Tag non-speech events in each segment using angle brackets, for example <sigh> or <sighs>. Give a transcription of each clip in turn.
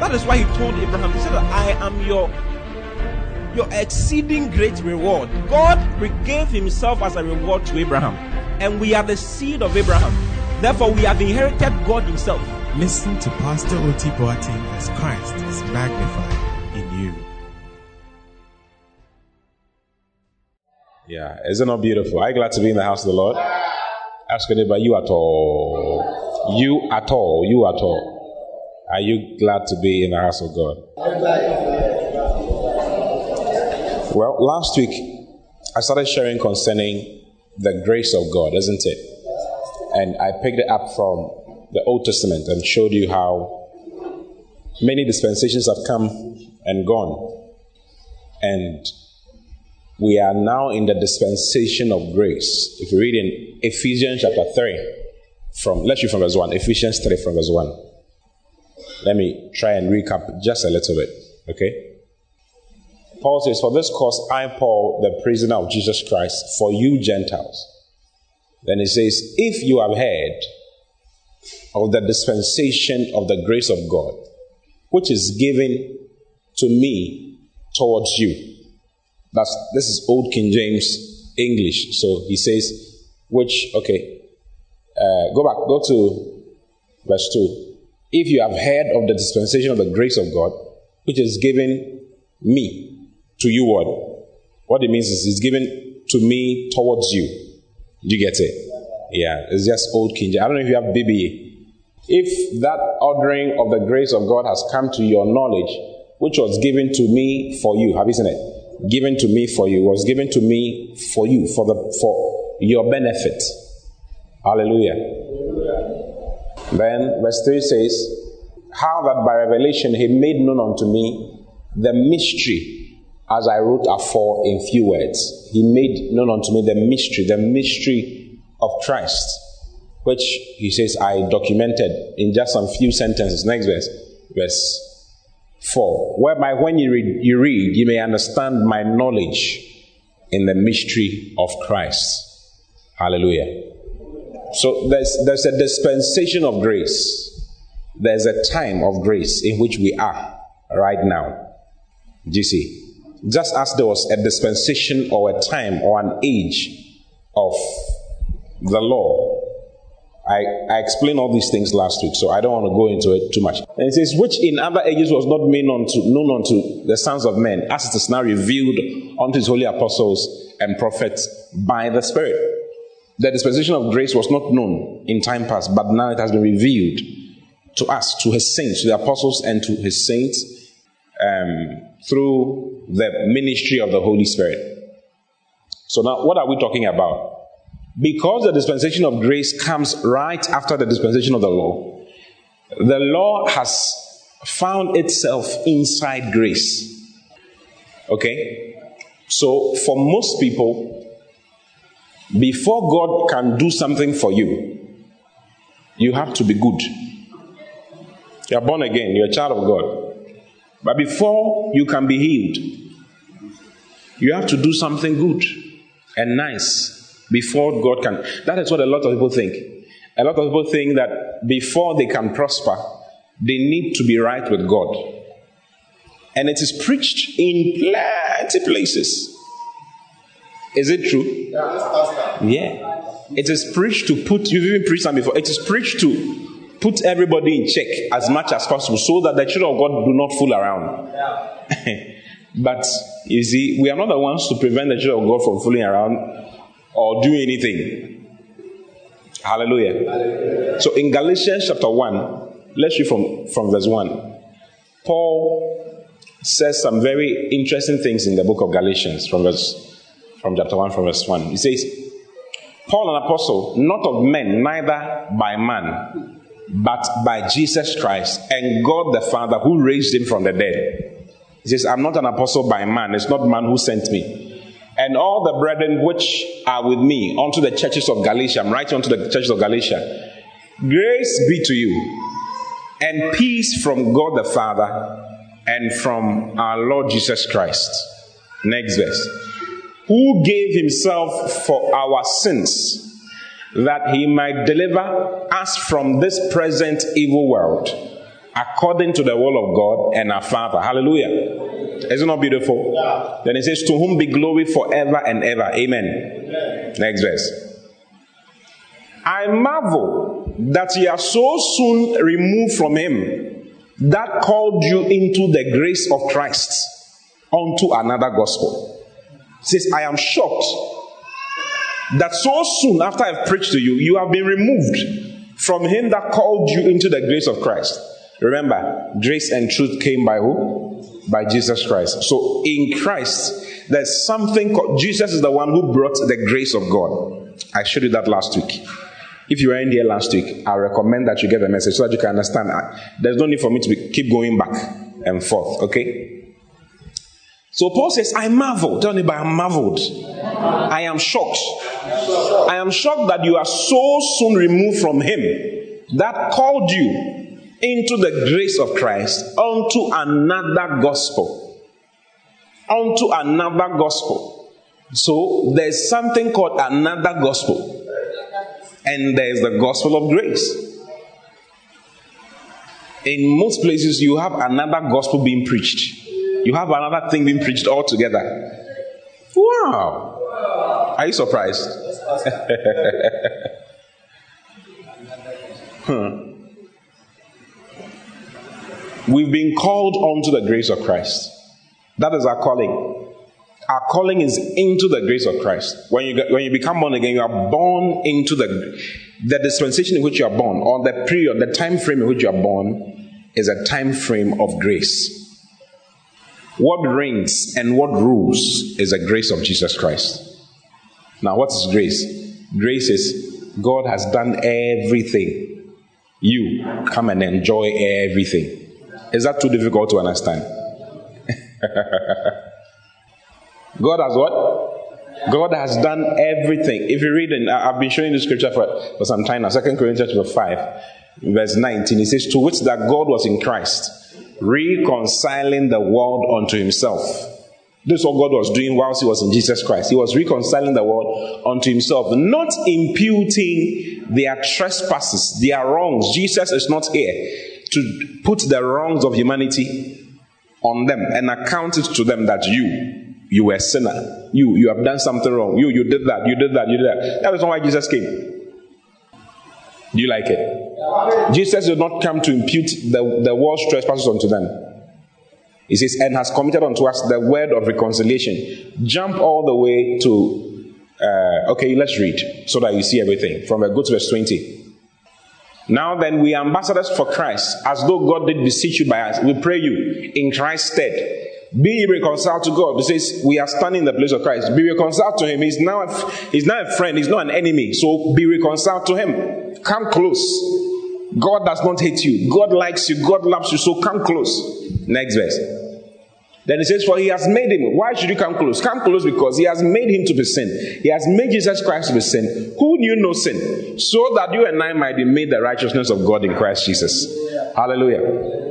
that is why He told Abraham, He said, I am your your exceeding great reward. God gave Himself as a reward to Abraham, and we are the seed of Abraham. Therefore, we have inherited God Himself. Listen to Pastor Oti Boateng as Christ is magnified in you. Yeah, isn't it not beautiful? Are you glad to be in the house of the Lord? Ask anybody, you at all? You at all? You at all? Are you glad to be in the house of God? Well, last week I started sharing concerning the grace of God, isn't it? And I picked it up from the Old Testament and showed you how many dispensations have come and gone. And we are now in the dispensation of grace. If you read in Ephesians chapter 3, from let's read from verse 1. Ephesians 3 from verse 1. Let me try and recap just a little bit. Okay? Paul says, For this cause I, Paul, the prisoner of Jesus Christ, for you Gentiles. Then he says, If you have heard of the dispensation of the grace of God, which is given to me towards you that's this is Old King James English. So he says, which okay, uh, go back, go to verse two. If you have heard of the dispensation of the grace of God, which is given me to you, what? What it means is it's given to me towards you. Do you get it? Yeah, it's just Old King James. I don't know if you have BBE. If that ordering of the grace of God has come to your knowledge, which was given to me for you, have you seen it? given to me for you was given to me for you for the for your benefit hallelujah then verse 3 says how that by revelation he made known unto me the mystery as i wrote afore in few words he made known unto me the mystery the mystery of christ which he says i documented in just some few sentences next verse verse 4. Whereby when you read, you read, you may understand my knowledge in the mystery of Christ. Hallelujah. So there's, there's a dispensation of grace. There's a time of grace in which we are right now. Do you see? Just as there was a dispensation or a time or an age of the law I, I explained all these things last week, so I don't want to go into it too much. And it says, which in other ages was not made unto, known unto the sons of men, as it is now revealed unto his holy apostles and prophets by the Spirit. The dispensation of grace was not known in time past, but now it has been revealed to us, to his saints, to the apostles and to his saints, um, through the ministry of the Holy Spirit. So now, what are we talking about? Because the dispensation of grace comes right after the dispensation of the law, the law has found itself inside grace. Okay? So, for most people, before God can do something for you, you have to be good. You are born again, you're a child of God. But before you can be healed, you have to do something good and nice before God can. That is what a lot of people think. A lot of people think that before they can prosper, they need to be right with God. And it is preached in plenty places. Is it true? Yeah. It is preached to put, you've even preached that before, it is preached to put everybody in check as much as possible so that the children of God do not fool around. <laughs> but you see, we are not the ones to prevent the children of God from fooling around or do anything. Hallelujah. Hallelujah. So in Galatians chapter 1, let's read from, from verse 1. Paul says some very interesting things in the book of Galatians from verse from chapter 1 from verse 1. He says, Paul an apostle, not of men, neither by man, but by Jesus Christ and God the Father who raised him from the dead He says, I'm not an apostle by man, it's not man who sent me. And all the brethren which are with me unto the churches of Galatia, I'm writing unto the churches of Galatia, grace be to you, and peace from God the Father and from our Lord Jesus Christ. Next verse. Who gave himself for our sins that he might deliver us from this present evil world according to the will of God and our Father. Hallelujah. Is it not beautiful? Yeah. Then it says, To whom be glory forever and ever. Amen. Amen. Next verse. I marvel that ye are so soon removed from him that called you into the grace of Christ unto another gospel. Says, I am shocked that so soon after I've preached to you, you have been removed from him that called you into the grace of Christ. Remember, grace and truth came by who? By Jesus Christ. So in Christ, there's something called Jesus is the one who brought the grace of God. I showed you that last week. If you were in here last week, I recommend that you get the message so that you can understand. There's no need for me to be, keep going back and forth, okay? So Paul says, I marvel. Tell but I'm marveled. I am shocked. I am shocked that you are so soon removed from him that called you into the grace of Christ unto another gospel. Unto another gospel. So there's something called another gospel. And there's the gospel of grace. In most places, you have another gospel being preached. You have another thing being preached altogether. Wow. Are you surprised? <laughs> hmm. We've been called onto the grace of Christ. That is our calling. Our calling is into the grace of Christ. When you, get, when you become born again, you are born into the, the dispensation in which you are born, or the period, the time frame in which you are born, is a time frame of grace. What reigns and what rules is the grace of Jesus Christ. Now, what is grace? Grace is God has done everything. You come and enjoy everything. Is that too difficult to understand? <laughs> God has what? God has done everything. If you read, and I've been showing the scripture for, for some time now, Second Corinthians chapter 5, verse 19, it says, To which that God was in Christ, reconciling the world unto himself. This is what God was doing whilst he was in Jesus Christ. He was reconciling the world unto himself, not imputing their trespasses, their wrongs. Jesus is not here to put the wrongs of humanity on them and account it to them that you you were a sinner. You you have done something wrong. You you did that. You did that. You did that. That is not why jesus came. Do you like it jesus did not come to impute the, the world's trespasses unto them he says and has committed unto us the word of reconciliation jump all the way to uh, okay let's read so that you see everything from a good verse 20 now then, we ambassadors for Christ, as though God did beseech you by us. We pray you in Christ's stead. Be reconciled to God. It says we are standing in the place of Christ. Be reconciled to Him. He's now he's now a friend. He's not an enemy. So be reconciled to Him. Come close. God does not hate you. God likes you. God loves you. So come close. Next verse. Then he says, For he has made him. Why should you come close? Come close because he has made him to be sin. He has made Jesus Christ to be sin. Who knew no sin? So that you and I might be made the righteousness of God in Christ Jesus. Hallelujah.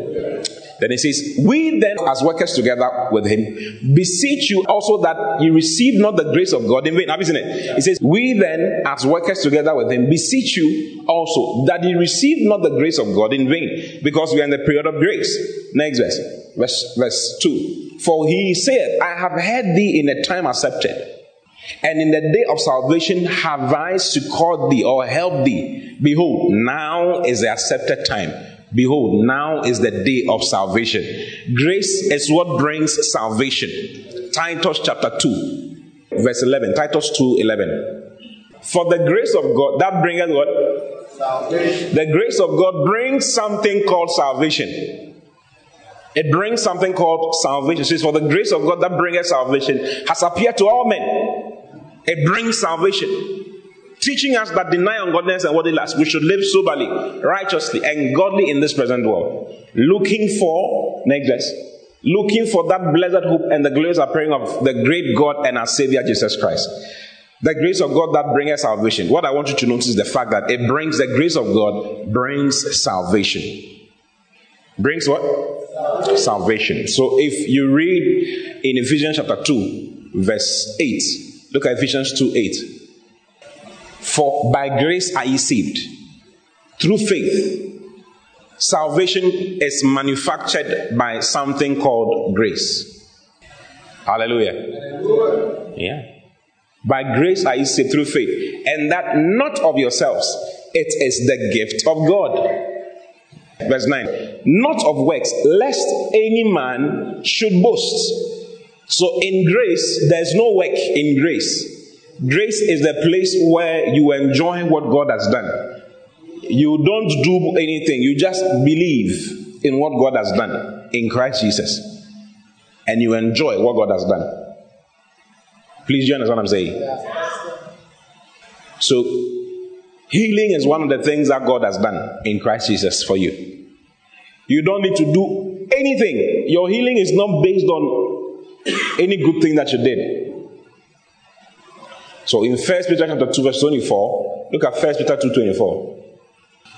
Then he says, We then, as workers together with him, beseech you also that you receive not the grace of God in vain. Have you seen it? He says, We then, as workers together with him, beseech you also that you receive not the grace of God in vain, because we are in the period of grace. Next verse, verse, verse 2. For he said, I have heard thee in a time accepted. And in the day of salvation have I succored thee or helped thee. Behold, now is the accepted time. Behold, now is the day of salvation. Grace is what brings salvation. Titus chapter 2, verse 11. Titus 2 11. For the grace of God, that bringeth what? Salvation. The grace of God brings something called salvation. It brings something called salvation. It says, For the grace of God that bringeth salvation has appeared to all men. It brings salvation teaching us that deny ungodliness and worldly lust, we should live soberly, righteously, and godly in this present world, looking for verse, looking for that blessed hope and the glorious appearing of the great God and our Savior Jesus Christ. The grace of God that brings salvation. What I want you to notice is the fact that it brings the grace of God brings salvation. Brings what? Salvation. salvation. So if you read in Ephesians chapter 2, verse 8, look at Ephesians 2 8. For by grace are ye saved through faith. Salvation is manufactured by something called grace. Hallelujah. Hallelujah. Yeah. By grace are you saved through faith, and that not of yourselves, it is the gift of God. Verse 9, not of works, lest any man should boast. So in grace, there's no work in grace. Grace is the place where you enjoy what God has done. You don't do anything, you just believe in what God has done in Christ Jesus. And you enjoy what God has done. Please, you understand what I'm saying? So, healing is one of the things that God has done in Christ Jesus for you. You don't need to do anything. Your healing is not based on any good thing that you did. So in 1 Peter chapter 2, verse 24, look at 1 Peter 2 24.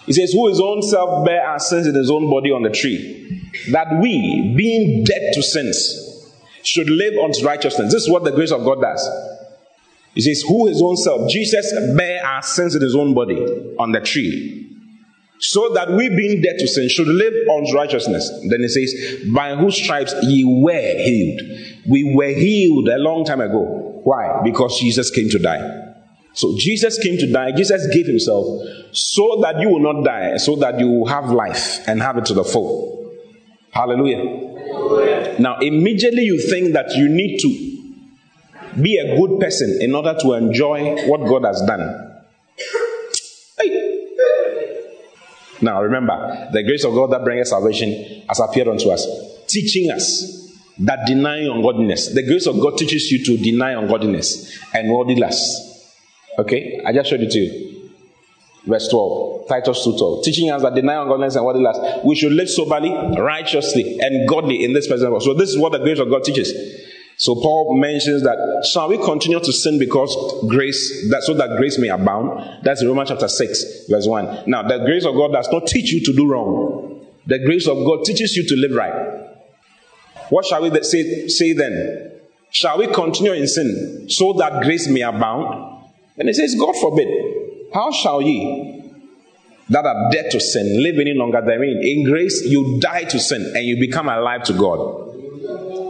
He says, Who his own self bare our sins in his own body on the tree, that we, being dead to sins, should live unto righteousness. This is what the grace of God does. He says, Who his own self, Jesus bare our sins in his own body on the tree. So that we being dead to sin should live unto righteousness. Then he says, By whose stripes ye were healed. We were healed a long time ago. Why? Because Jesus came to die. So Jesus came to die. Jesus gave himself so that you will not die, so that you will have life and have it to the full. Hallelujah. Now, immediately you think that you need to be a good person in order to enjoy what God has done. Hey. Now, remember, the grace of God that brings salvation has appeared unto us, teaching us that denying ungodliness, the grace of God teaches you to deny ungodliness and worldliness. Okay, I just showed it to you. Verse 12, Titus 2:12, teaching us that deny ungodliness and worldliness, we should live soberly, righteously, and godly in this present world. So this is what the grace of God teaches. So Paul mentions that shall we continue to sin because grace that so that grace may abound? That's Romans chapter 6, verse 1. Now the grace of God does not teach you to do wrong. The grace of God teaches you to live right. What shall we say, say then? Shall we continue in sin so that grace may abound? And it says, God forbid. How shall ye that are dead to sin live any longer therein? In grace, you die to sin and you become alive to God.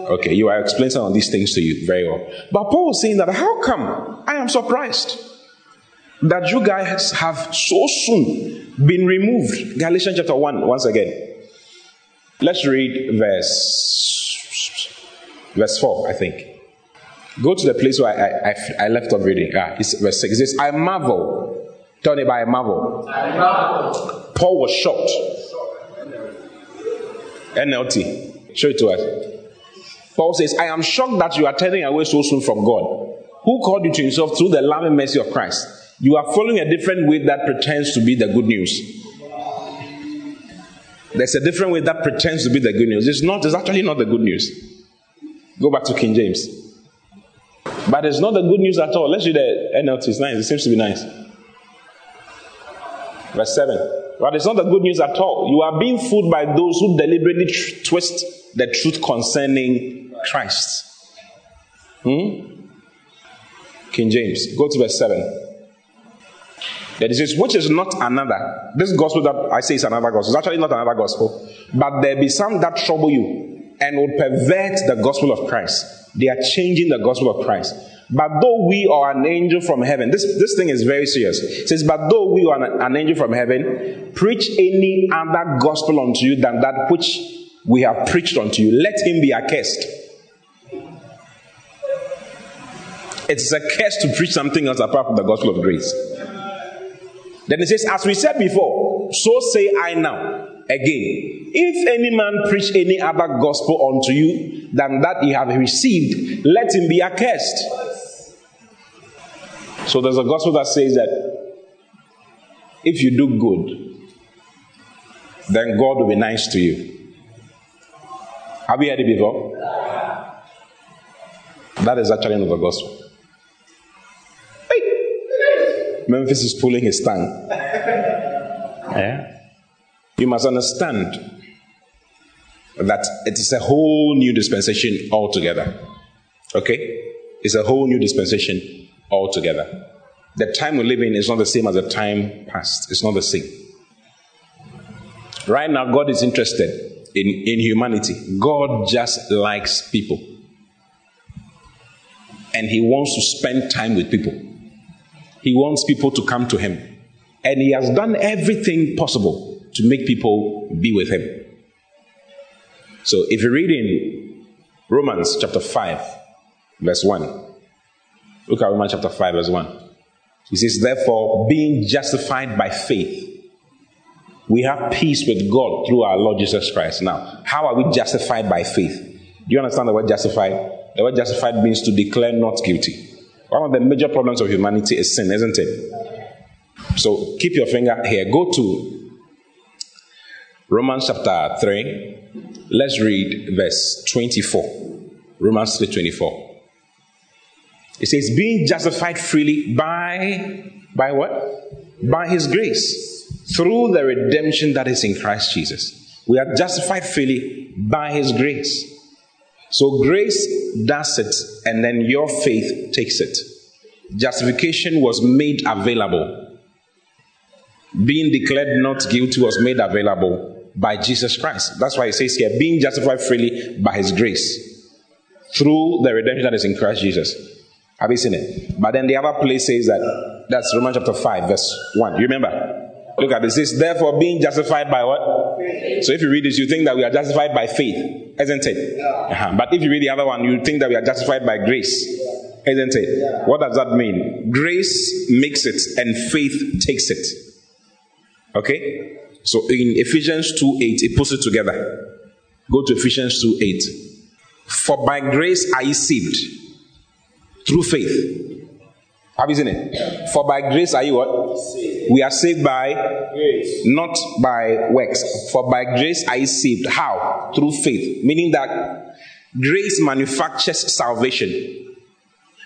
Okay, you are explaining some of these things to you very well. But Paul was saying that how come I am surprised that you guys have so soon been removed? Galatians chapter 1, once again. Let's read verse verse 4, I think. Go to the place where I, I, I left off reading. Ah, it's verse 6. It says, I marvel. Tell me by marvel. I marvel. Paul was shocked. NLT. Show it to us. Paul says, I am shocked that you are turning away so soon from God, who called you to himself through the love and mercy of Christ. You are following a different way that pretends to be the good news. There's a different way that pretends to be the good news. It's not, it's actually not the good news. Go back to King James. But it's not the good news at all. Let's read the NLT. It's nice. It seems to be nice. Verse 7. But it's not the good news at all. You are being fooled by those who deliberately tr- twist the truth concerning Christ. Hmm? King James. Go to verse 7. That says, which is not another. This gospel that I say is another gospel. It's actually not another gospel. But there be some that trouble you and would pervert the gospel of Christ. They are changing the gospel of Christ. But though we are an angel from heaven, this, this thing is very serious. It says, But though we are an, an angel from heaven, preach any other gospel unto you than that which we have preached unto you, let him be accursed. It's a curse to preach something else apart from the gospel of grace. Then it says, As we said before, so say I now again. If any man preach any other gospel unto you than that ye have received, let him be accursed. So there's a gospel that says that if you do good, then God will be nice to you. Have you heard it before? That is actually not the gospel. Memphis is pulling his tongue. <laughs> Yeah. You must understand that it is a whole new dispensation altogether. Okay? It's a whole new dispensation altogether. The time we live in is not the same as the time past. It's not the same. Right now, God is interested in, in humanity. God just likes people. And He wants to spend time with people. He wants people to come to Him. And He has done everything possible to make people be with Him. So if you read in Romans chapter 5, verse 1, look at Romans chapter 5, verse 1. He says, Therefore, being justified by faith, we have peace with God through our Lord Jesus Christ. Now, how are we justified by faith? Do you understand the word justified? The word justified means to declare not guilty. One of the major problems of humanity is sin, isn't it? So keep your finger here. Go to Romans chapter 3. Let's read verse 24. Romans 3 24. It says, being justified freely by by what? By his grace, through the redemption that is in Christ Jesus. We are justified freely by his grace. So grace does it, and then your faith takes it. Justification was made available. Being declared not guilty was made available by Jesus Christ. That's why it says here, being justified freely by his grace through the redemption that is in Christ Jesus. Have you seen it? But then the other place says that that's Romans chapter 5, verse 1. You remember? Look at this. It says, therefore, being justified by what? So if you read this, you think that we are justified by faith, isn't it? Uh-huh. But if you read the other one, you think that we are justified by grace, isn't it? What does that mean? Grace makes it and faith takes it. Okay? So in Ephesians 2 8, it puts it together. Go to Ephesians 2 8. For by grace are ye saved through faith. Have you seen it? For by grace are you what? Saved. We are saved by grace, not by works. For by grace are you saved. How? Through faith. Meaning that grace manufactures salvation.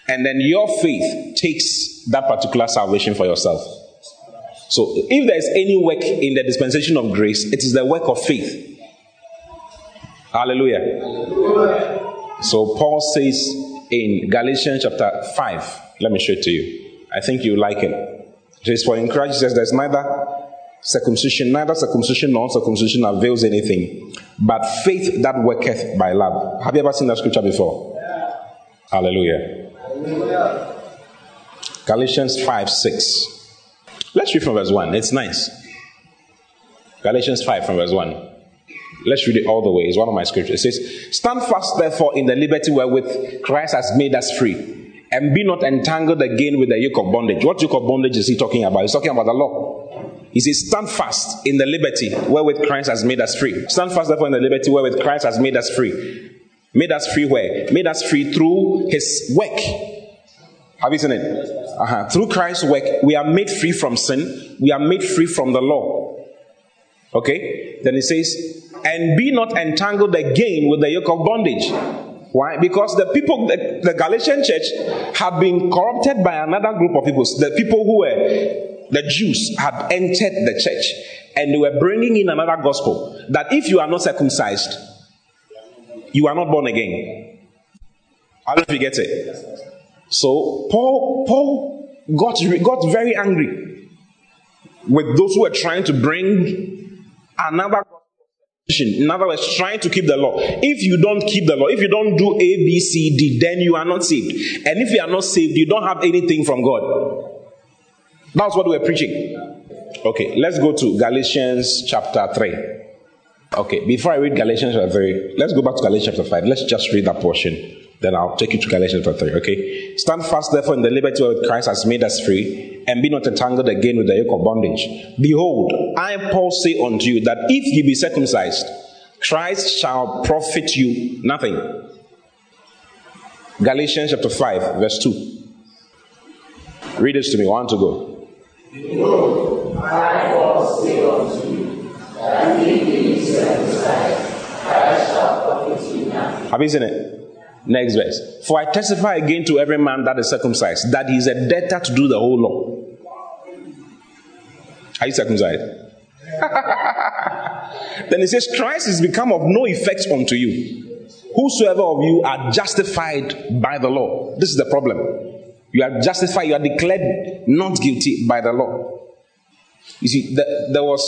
And then your faith takes that particular salvation for yourself. So, if there is any work in the dispensation of grace, it is the work of faith. Hallelujah. So, Paul says in Galatians chapter 5, let me show it to you. I think you like it. It says, For in Christ there's neither circumcision, neither circumcision nor circumcision avails anything, but faith that worketh by love. Have you ever seen that scripture before? Hallelujah. Galatians 5 6. Let's read from verse 1. It's nice. Galatians 5 from verse 1. Let's read it all the way. It's one of my scriptures. It says, Stand fast, therefore, in the liberty wherewith Christ has made us free, and be not entangled again with the yoke of bondage. What yoke of bondage is he talking about? He's talking about the law. He says, Stand fast in the liberty wherewith Christ has made us free. Stand fast, therefore, in the liberty wherewith Christ has made us free. Made us free where? Made us free through his work. Have you seen it? Uh-huh. Through Christ's work, we are made free from sin. We are made free from the law. Okay? Then it says, and be not entangled again with the yoke of bondage. Why? Because the people, the, the Galatian church, have been corrupted by another group of people. The people who were the Jews had entered the church and they were bringing in another gospel that if you are not circumcised, you are not born again. I don't know if you get it. So Paul, Paul got, got very angry with those who were trying to bring another in other words, trying to keep the law. If you don't keep the law, if you don't do A, B, C, D, then you are not saved. And if you are not saved, you don't have anything from God. That's what we're preaching. Okay, let's go to Galatians chapter 3. Okay, before I read Galatians chapter 3, let's go back to Galatians chapter 5. Let's just read that portion. Then I'll take you to Galatians chapter 3, okay? Stand fast, therefore, in the liberty wherewith Christ has made us free, and be not entangled again with the yoke of bondage. Behold, I, Paul, say unto you that if ye be circumcised, Christ shall profit you nothing. Galatians chapter 5, verse 2. Read this to me. One to go. Behold, I, Paul, say unto you that if ye be circumcised, Christ shall profit you nothing. Have you seen it? Next verse. For I testify again to every man that is circumcised that he is a debtor to do the whole law. Are you circumcised? <laughs> then he says, Christ is become of no effect unto you. Whosoever of you are justified by the law. This is the problem. You are justified, you are declared not guilty by the law. You see, the, there was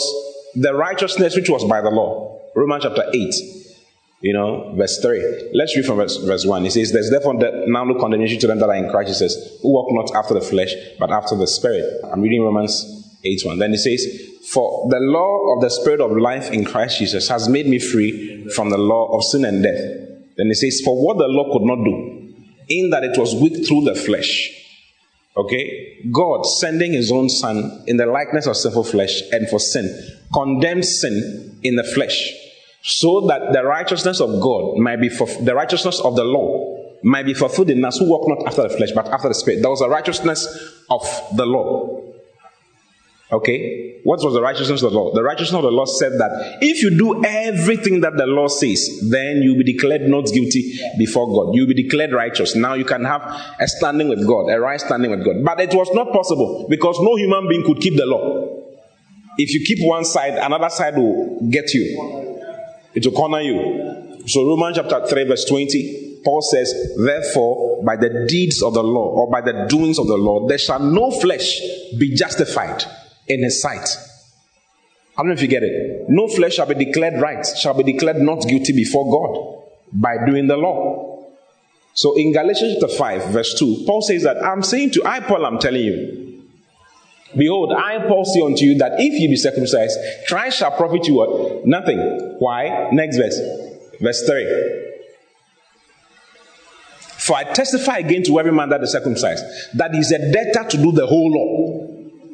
the righteousness which was by the law. Romans chapter 8, you know, verse 3. Let's read from verse, verse 1. It says, There's therefore now no condemnation to them that are in Christ Jesus, who walk not after the flesh, but after the Spirit. I'm reading Romans 8 1. Then it says, For the law of the Spirit of life in Christ Jesus has made me free from the law of sin and death. Then it says, For what the law could not do, in that it was weak through the flesh. Okay? God sending his own son in the likeness of sinful flesh and for sin, condemned sin in the flesh, so that the righteousness of God might be for the righteousness of the law might be fulfilled in us who walk not after the flesh, but after the spirit. There was a righteousness of the law. Okay? What was the righteousness of the law? The righteousness of the law said that if you do everything that the law says, then you'll be declared not guilty before God. You'll be declared righteous. Now you can have a standing with God, a right standing with God. But it was not possible because no human being could keep the law. If you keep one side, another side will get you. It will corner you. So Romans chapter 3, verse 20, Paul says, Therefore, by the deeds of the law, or by the doings of the law, there shall no flesh be justified in his sight. I don't know if you get it. No flesh shall be declared right, shall be declared not guilty before God by doing the law. So in Galatians chapter 5, verse 2, Paul says that I'm saying to I, Paul, I'm telling you, Behold, I, Paul, unto you that if you be circumcised, Christ shall profit you what? Nothing. Why? Next verse. Verse 3. For I testify again to every man that is circumcised, that he's a debtor to do the whole law.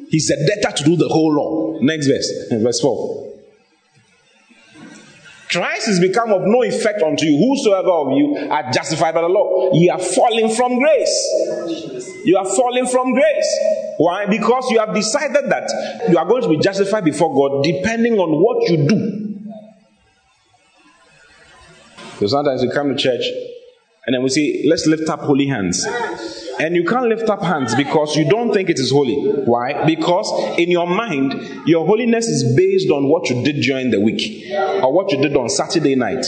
He's a debtor to do the whole law. Next verse, verse 4. Christ is become of no effect unto you. Whosoever of you are justified by the law, you are falling from grace. You are falling from grace. Why? Because you have decided that you are going to be justified before God depending on what you do. So sometimes we come to church and then we say, let's lift up holy hands. And you can't lift up hands because you don't think it is holy. Why? Because in your mind, your holiness is based on what you did during the week or what you did on Saturday night.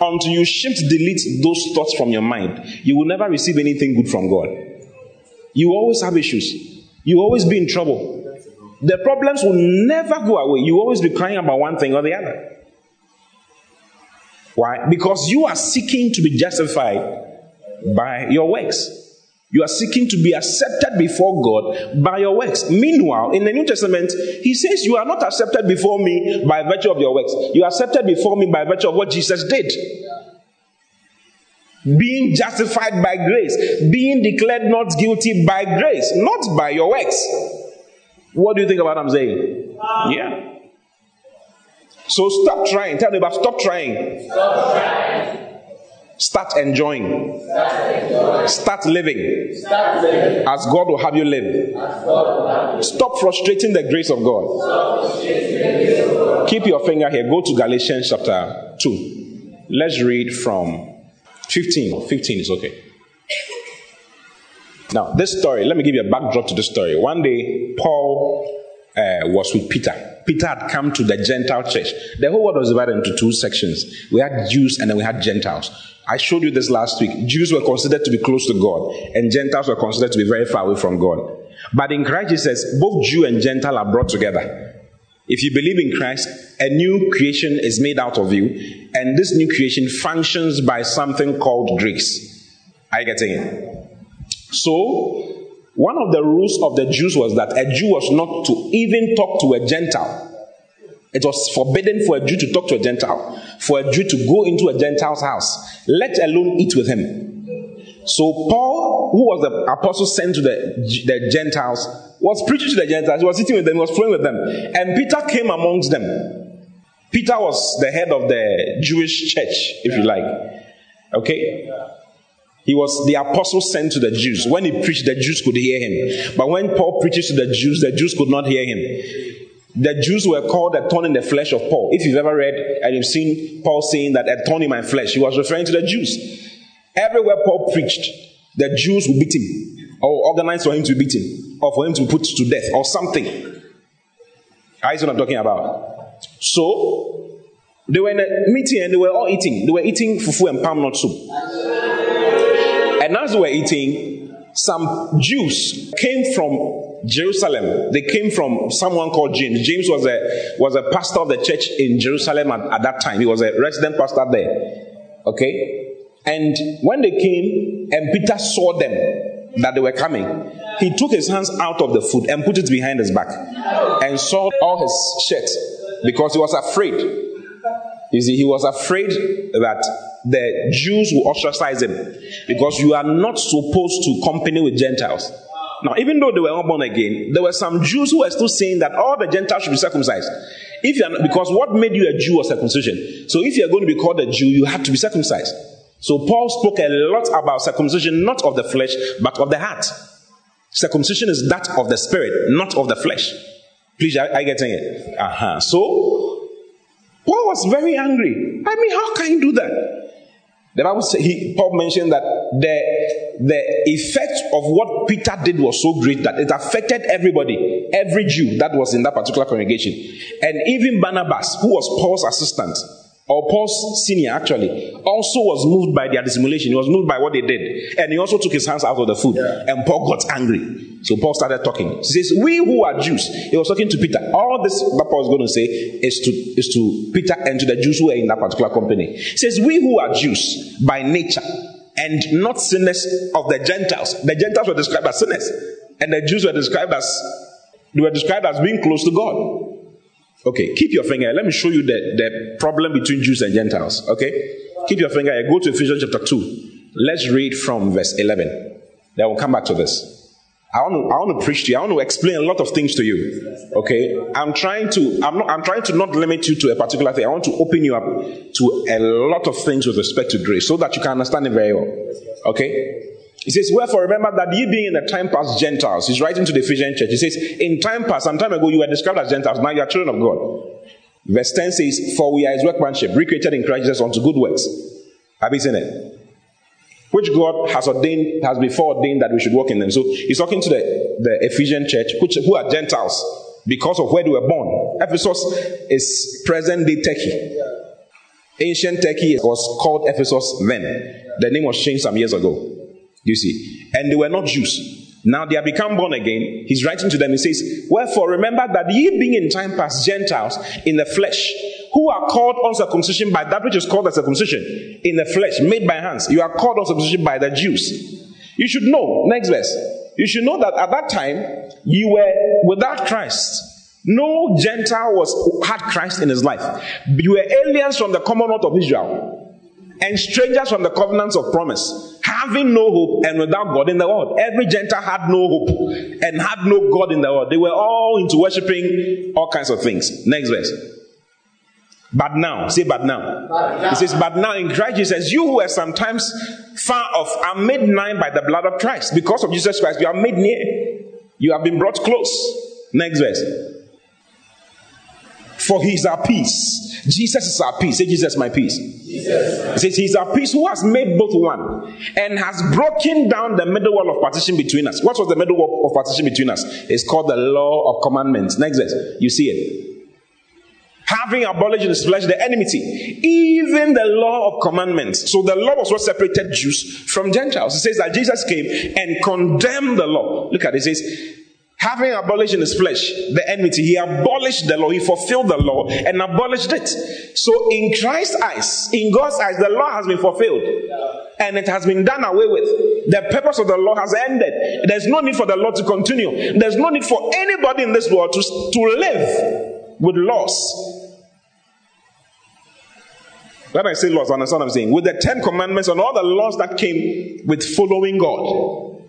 Until you shift, delete those thoughts from your mind, you will never receive anything good from God. You always have issues. You always be in trouble. The problems will never go away. You always be crying about one thing or the other. Why? Because you are seeking to be justified by your works. You are seeking to be accepted before God by your works. Meanwhile, in the New Testament, he says, You are not accepted before me by virtue of your works. You are accepted before me by virtue of what Jesus did. Being justified by grace, being declared not guilty by grace, not by your works. What do you think about what I'm saying? Yeah. So stop trying. Tell me about stop trying. Stop trying. Start enjoying. Start, enjoying. Start, living. Start living. As God will have you live. Stop frustrating the grace of God. Grace of God. Keep your finger here. Go to Galatians chapter 2. Let's read from 15. 15 is okay. Now, this story, let me give you a backdrop to this story. One day, Paul uh, was with Peter. Peter had come to the Gentile church. The whole world was divided into two sections. We had Jews and then we had Gentiles. I showed you this last week. Jews were considered to be close to God, and Gentiles were considered to be very far away from God. But in Christ Jesus, both Jew and Gentile are brought together. If you believe in Christ, a new creation is made out of you, and this new creation functions by something called grace. Are you getting it? So, one of the rules of the Jews was that a Jew was not to even talk to a Gentile. It was forbidden for a Jew to talk to a Gentile, for a Jew to go into a Gentile's house, let alone eat with him. So Paul, who was the apostle sent to the, the Gentiles, was preaching to the Gentiles. He was sitting with them, he was praying with them. And Peter came amongst them. Peter was the head of the Jewish church, if you like. Okay? He was the apostle sent to the Jews. When he preached, the Jews could hear him. But when Paul preaches to the Jews, the Jews could not hear him. The Jews were called a thorn in the flesh of Paul. If you've ever read and you've seen Paul saying that a thorn in my flesh, he was referring to the Jews. Everywhere Paul preached, the Jews would beat him or organize for him to be beaten or for him to be put to death or something. See what I'm talking about. So they were in a meeting and they were all eating. They were eating fufu and palm nut soup. And as they were eating, some Jews came from Jerusalem. They came from someone called James. James was a was a pastor of the church in Jerusalem at, at that time. He was a resident pastor there. Okay? And when they came and Peter saw them that they were coming, he took his hands out of the food and put it behind his back and saw all his shirt because he was afraid. You see, he was afraid that the Jews will ostracize him because you are not supposed to company with Gentiles. Now, even though they were not born again, there were some Jews who were still saying that all the Gentiles should be circumcised. If you are not, because what made you a Jew was circumcision. So if you are going to be called a Jew, you have to be circumcised. So Paul spoke a lot about circumcision, not of the flesh, but of the heart. Circumcision is that of the spirit, not of the flesh. Please, are, you getting it? Uh-huh. So Paul was very angry. I mean, how can you do that? The Bible he Paul mentioned that the the effect of what Peter did was so great that it affected everybody, every Jew that was in that particular congregation, and even Barnabas, who was Paul's assistant or Paul's senior actually, also was moved by their dissimulation. He was moved by what they did. And he also took his hands out of the food. Yeah. And Paul got angry. So Paul started talking. He says, We who are Jews, he was talking to Peter. All this that Paul is going to say is to, is to Peter and to the Jews who were in that particular company. He says, We who are Jews by nature and not sinners of the Gentiles. The Gentiles were described as sinners. And the Jews were described as they were described as being close to God. Okay, keep your finger. Let me show you the, the problem between Jews and Gentiles. Okay? Keep your finger. Go to Ephesians chapter 2. Let's read from verse 11. Then we'll come back to this. I want to, I want to preach to you. I want to explain a lot of things to you. Okay? I'm trying to, I'm not, I'm trying to not limit you to a particular thing. I want to open you up to a lot of things with respect to grace so that you can understand it very well. Okay? He says, Wherefore remember that ye being in the time past Gentiles. He's writing to the Ephesian church. He says, In time past, some time ago, you were described as Gentiles. Now you are children of God. Verse 10 says, For we are his workmanship, recreated in Christ Jesus unto good works. Have you seen it? Which God has ordained, has before ordained that we should walk in them. So he's talking to the, the Ephesian church, which, who are Gentiles because of where they were born. Ephesus is present day Turkey. Ancient Turkey was called Ephesus then. The name was changed some years ago. You see? And they were not Jews. Now they have become born again. He's writing to them. He says, Wherefore remember that ye being in time past Gentiles in the flesh, who are called uncircumcision by that which is called the circumcision in the flesh, made by hands. You are called uncircumcision by the Jews. You should know, next verse. You should know that at that time you were without Christ. No Gentile was had Christ in his life. You were aliens from the commonwealth of Israel and strangers from the covenants of promise, having no hope and without God in the world. Every Gentile had no hope and had no God in the world. They were all into worshiping all kinds of things. Next verse. But now, say, but now. But now. It says, but now in Christ Jesus, you who were sometimes far off are made nigh by the blood of Christ. Because of Jesus Christ, you are made near. You have been brought close. Next verse. For he is our peace. Jesus is our peace. Say, Jesus, my peace. Jesus. Says, He's our peace who has made both one and has broken down the middle wall of partition between us. What was the middle wall of partition between us? It's called the law of commandments. Next verse. You see it having abolished in his flesh the enmity, even the law of commandments. So the law was what separated Jews from Gentiles. It says that Jesus came and condemned the law. Look at it. It says, having abolished in his flesh the enmity, he abolished the law, he fulfilled the law and abolished it. So, in Christ's eyes, in God's eyes, the law has been fulfilled and it has been done away with. The purpose of the law has ended. There's no need for the law to continue, there's no need for anybody in this world to, to live with laws. When I say laws, understand what I'm saying? With the Ten Commandments and all the laws that came with following God.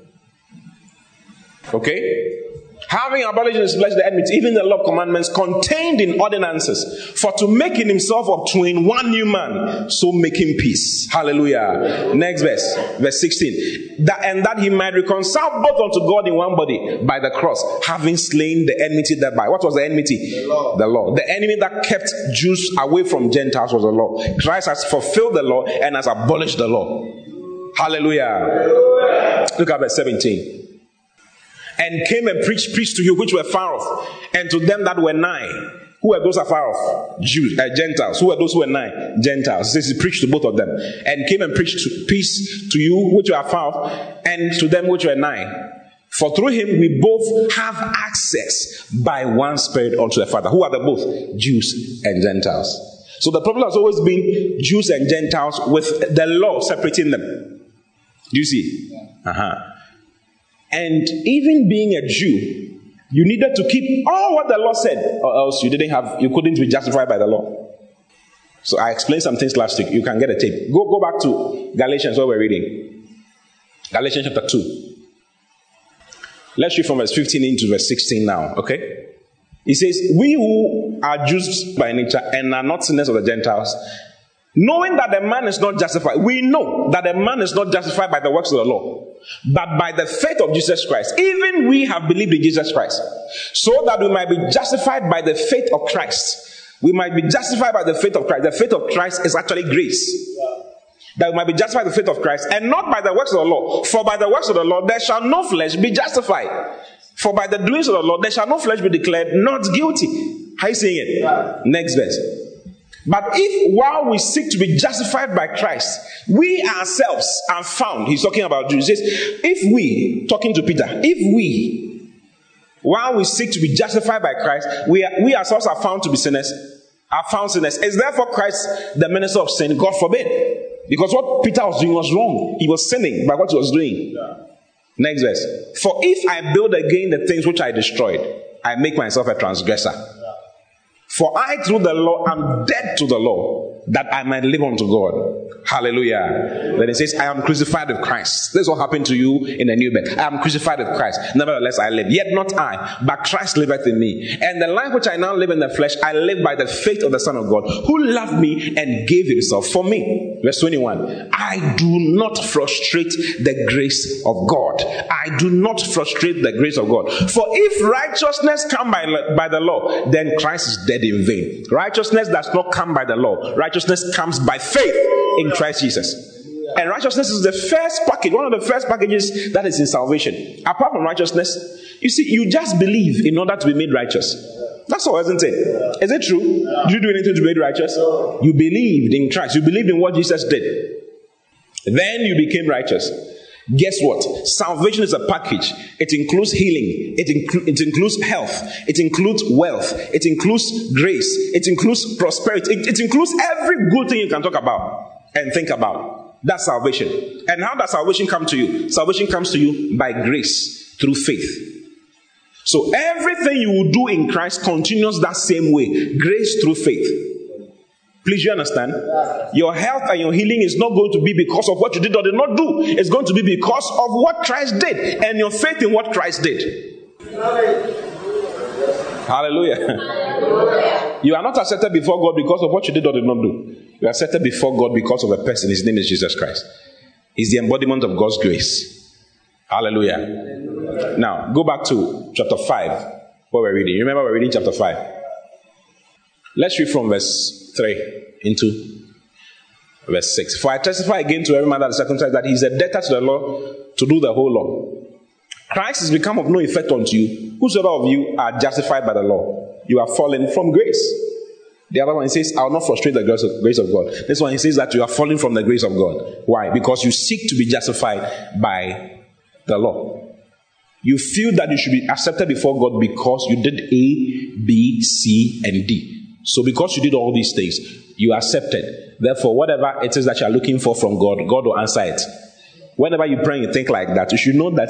Okay? Having abolished in his flesh the enmity, even the law of commandments contained in ordinances, for to make in himself of twain one new man, so making peace. Hallelujah. Next verse, verse 16. That, and that he might reconcile both unto God in one body by the cross, having slain the enmity thereby. What was the enmity? The law. The law. The enemy that kept Jews away from Gentiles was the law. Christ has fulfilled the law and has abolished the law. Hallelujah. Hallelujah. Look at verse 17 and came and preached peace to you which were far off, and to them that were nigh. Who were those afar off? Jews, uh, Gentiles. Who were those who were nigh? Gentiles. This is preached to both of them. And came and preached to, peace to you which were far off, and to them which were nigh. For through him we both have access by one Spirit unto the Father. Who are the both? Jews and Gentiles. So the problem has always been Jews and Gentiles with the law separating them. Do you see? Uh-huh. And even being a Jew, you needed to keep all what the law said, or else you didn't have, you couldn't be justified by the law. So I explained some things last week. You can get a tape. Go, go back to Galatians, what we're reading. Galatians chapter 2. Let's read from verse 15 into verse 16 now, okay? He says, We who are Jews by nature and are not sinners of the Gentiles, knowing that the man is not justified, we know that the man is not justified by the works of the law, but by the faith of Jesus Christ. Even we have believed in Jesus Christ, so that we might be justified by the faith of Christ. We might be justified by the faith of Christ. The faith of Christ is actually grace. That we might be justified by the faith of Christ and not by the works of the law. For by the works of the law there shall no flesh be justified. For by the doings of the law there shall no flesh be declared not guilty. How you saying it? Next verse. But if while we seek to be justified by Christ, we ourselves are found, he's talking about Jews, says, if we, talking to Peter, if we, while we seek to be justified by Christ, we, are, we ourselves are found to be sinners, are found sinners. Is therefore Christ the minister of sin? God forbid. Because what Peter was doing was wrong. He was sinning by what he was doing. Yeah. Next verse. For if I build again the things which I destroyed, I make myself a transgressor. For I, through the law, am dead to the law, that I might live unto God. Hallelujah. Then it says, I am crucified with Christ. This is what happened to you in the new birth. I am crucified with Christ. Nevertheless, I live. Yet not I, but Christ liveth in me. And the life which I now live in the flesh, I live by the faith of the Son of God, who loved me and gave himself for me. Verse 21. I do not frustrate the grace of God. I do not frustrate the grace of God. For if righteousness come by, by the law, then Christ is dead in vain. Righteousness does not come by the law. Righteousness comes by faith in Christ Jesus. And righteousness is the first package, one of the first packages that is in salvation. Apart from righteousness, you see, you just believe in order to be made righteous. That's all, isn't it? Is it true? Did you do anything to be made righteous? You believed in Christ. You believed in what Jesus did. Then you became righteous. Guess what? Salvation is a package. It includes healing. It, inclu- it includes health. It includes wealth. It includes grace. It includes prosperity. It, it includes every good thing you can talk about and think about. That's salvation. And how does salvation come to you? Salvation comes to you by grace through faith. So everything you will do in Christ continues that same way grace through faith. Please, you understand? Your health and your healing is not going to be because of what you did or did not do. It's going to be because of what Christ did and your faith in what Christ did. Hallelujah. You are not accepted before God because of what you did or did not do. You are accepted before God because of a person. His name is Jesus Christ. He's the embodiment of God's grace. Hallelujah. Hallelujah. Now, go back to chapter 5, what we're reading. You remember we're reading chapter 5? Let's read from verse 3 into verse 6. For I testify again to every man that is circumcised that he is a debtor to the law to do the whole law. Christ has become of no effect unto you. Whosoever of you are justified by the law, you are fallen from grace. The other one says, I will not frustrate the grace of, grace of God. This one he says that you are falling from the grace of God. Why? Because you seek to be justified by the law. You feel that you should be accepted before God because you did A, B, C, and D. So because you did all these things, you accepted. Therefore, whatever it is that you are looking for from God, God will answer it. Whenever you pray and think like that, you should know that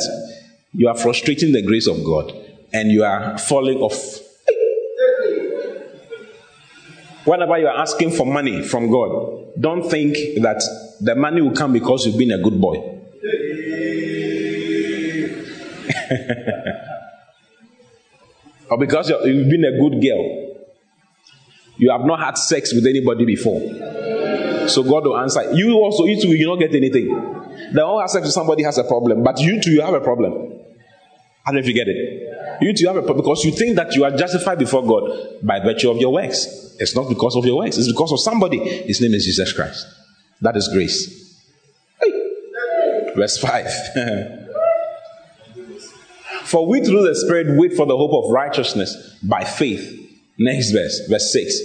you are frustrating the grace of God and you are falling off. Whenever you are asking for money from God, don't think that the money will come because you've been a good boy. <laughs> Or because you've been a good girl. You have not had sex with anybody before. So God will answer. You also, you too, you not get anything. The one who has sex with somebody has a problem, but you too, you have a problem. I don't know if you get it. You too have a problem because you think that you are justified before God by virtue of your works. It's not because of your works, it's because of somebody. His name is Jesus Christ. That is grace. Hey. Verse 5. <laughs> for we through the Spirit wait for the hope of righteousness by faith. Next verse, verse 6.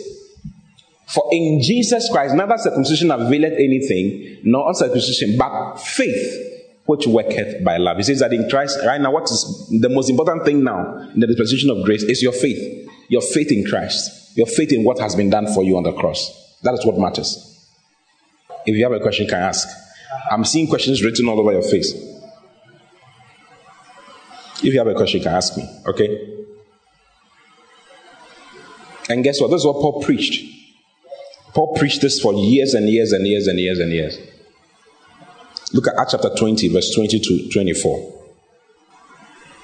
For in Jesus Christ, neither circumcision availeth anything, nor uncircumcision, but faith which worketh by love. He says that in Christ, right now, what is the most important thing now in the dispensation of grace is your faith. Your faith in Christ. Your faith in what has been done for you on the cross. That is what matters. If you have a question, you can ask. I'm seeing questions written all over your face. If you have a question, you can ask me. Okay? And guess what? This is what Paul preached. Paul preached this for years and years and years and years and years. Look at Acts chapter 20, verse 20 to 24.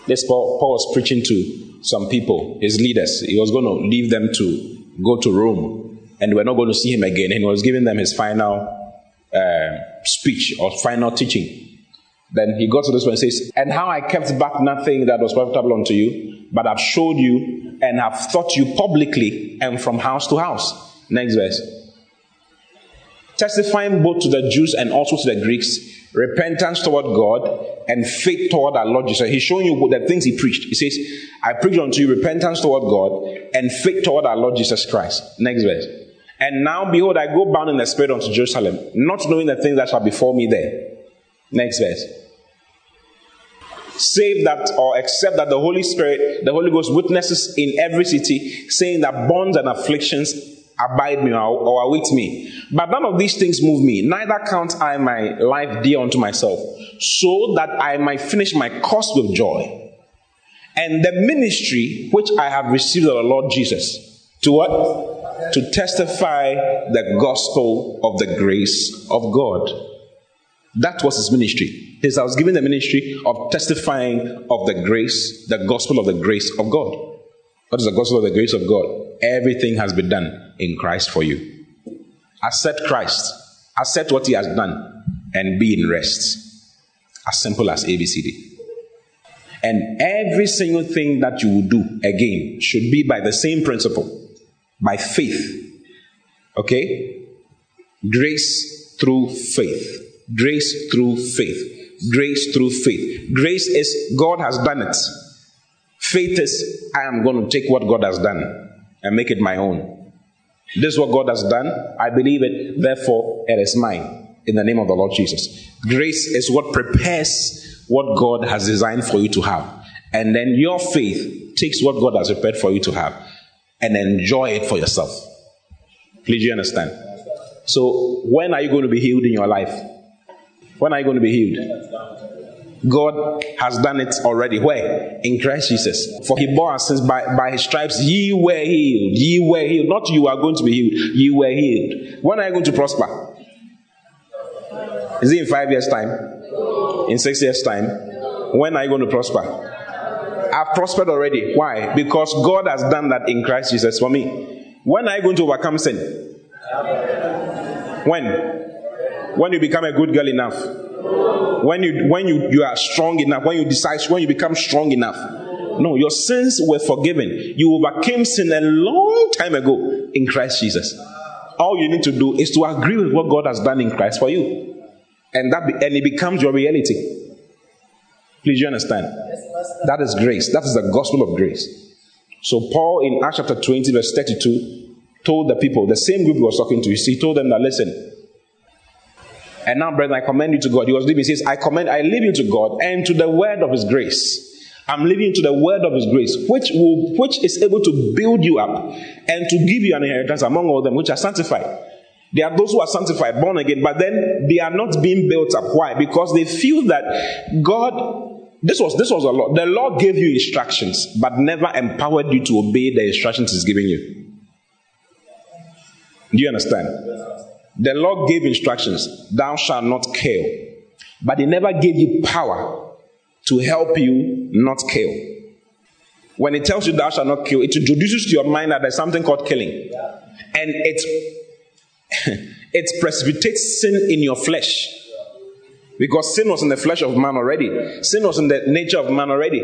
This Paul, Paul was preaching to some people, his leaders. He was going to leave them to go to Rome, and we're not going to see him again. And he was giving them his final uh, speech or final teaching. Then he got to this one and says, And how I kept back nothing that was profitable unto you, but I've showed you and have taught you publicly and from house to house. Next verse. Testifying both to the Jews and also to the Greeks, repentance toward God and faith toward our Lord Jesus. He's showing you the things he preached. He says, I preached unto you repentance toward God and faith toward our Lord Jesus Christ. Next verse. And now, behold, I go bound in the spirit unto Jerusalem, not knowing the things that shall befall me there. Next verse save that or accept that the Holy Spirit, the Holy Ghost witnesses in every city, saying that bonds and afflictions abide me or, or await me. But none of these things move me, neither count I my life dear unto myself, so that I might finish my course with joy. And the ministry which I have received of the Lord Jesus, to what? To testify the gospel of the grace of God. That was his ministry. He I was given the ministry of testifying of the grace, the gospel of the grace of God. What is the gospel of the grace of God? Everything has been done in Christ for you. Accept Christ, accept what He has done, and be in rest. As simple as ABCD. And every single thing that you will do again should be by the same principle, by faith. Okay? Grace through faith. Grace through faith. Grace through faith. Grace is God has done it. Faith is I am going to take what God has done and make it my own. This is what God has done. I believe it. Therefore, it is mine in the name of the Lord Jesus. Grace is what prepares what God has designed for you to have. And then your faith takes what God has prepared for you to have and enjoy it for yourself. Please, you understand? So, when are you going to be healed in your life? When are you going to be healed? God has done it already. Where? In Christ Jesus. For he bore our sins by, by his stripes, ye were healed. Ye were healed. Not you are going to be healed. Ye were healed. When are you going to prosper? Is it in five years' time? In six years' time? When are you going to prosper? I've prospered already. Why? Because God has done that in Christ Jesus for me. When are you going to overcome sin? When? When you become a good girl enough when you when you, you are strong enough when you decide when you become strong enough no your sins were forgiven. You overcame sin a long time ago in christ jesus. All you need to do is to agree with what god has done in christ for you. And that be, and it becomes your reality. Please you understand? That is grace. That is the gospel of grace. So paul in acts chapter 20 verse 32 told the people the same group he was talking to he told them that listen and now, brethren, I commend you to God. He was leaving. He says, I commend, I leave you to God and to the word of his grace. I'm leaving you to the word of his grace, which will, which is able to build you up and to give you an inheritance among all them which are sanctified. There are those who are sanctified, born again, but then they are not being built up. Why? Because they feel that God, this was this was a law. The law gave you instructions, but never empowered you to obey the instructions He's giving you. Do you understand? The Lord gave instructions, thou shalt not kill. But he never gave you power to help you not kill. when He tells you thou shalt not kill, it introduces to your mind that there's something called killing. And it, <laughs> it precipitates sin in your flesh. Because sin was in the flesh of man already, sin was in the nature of man already.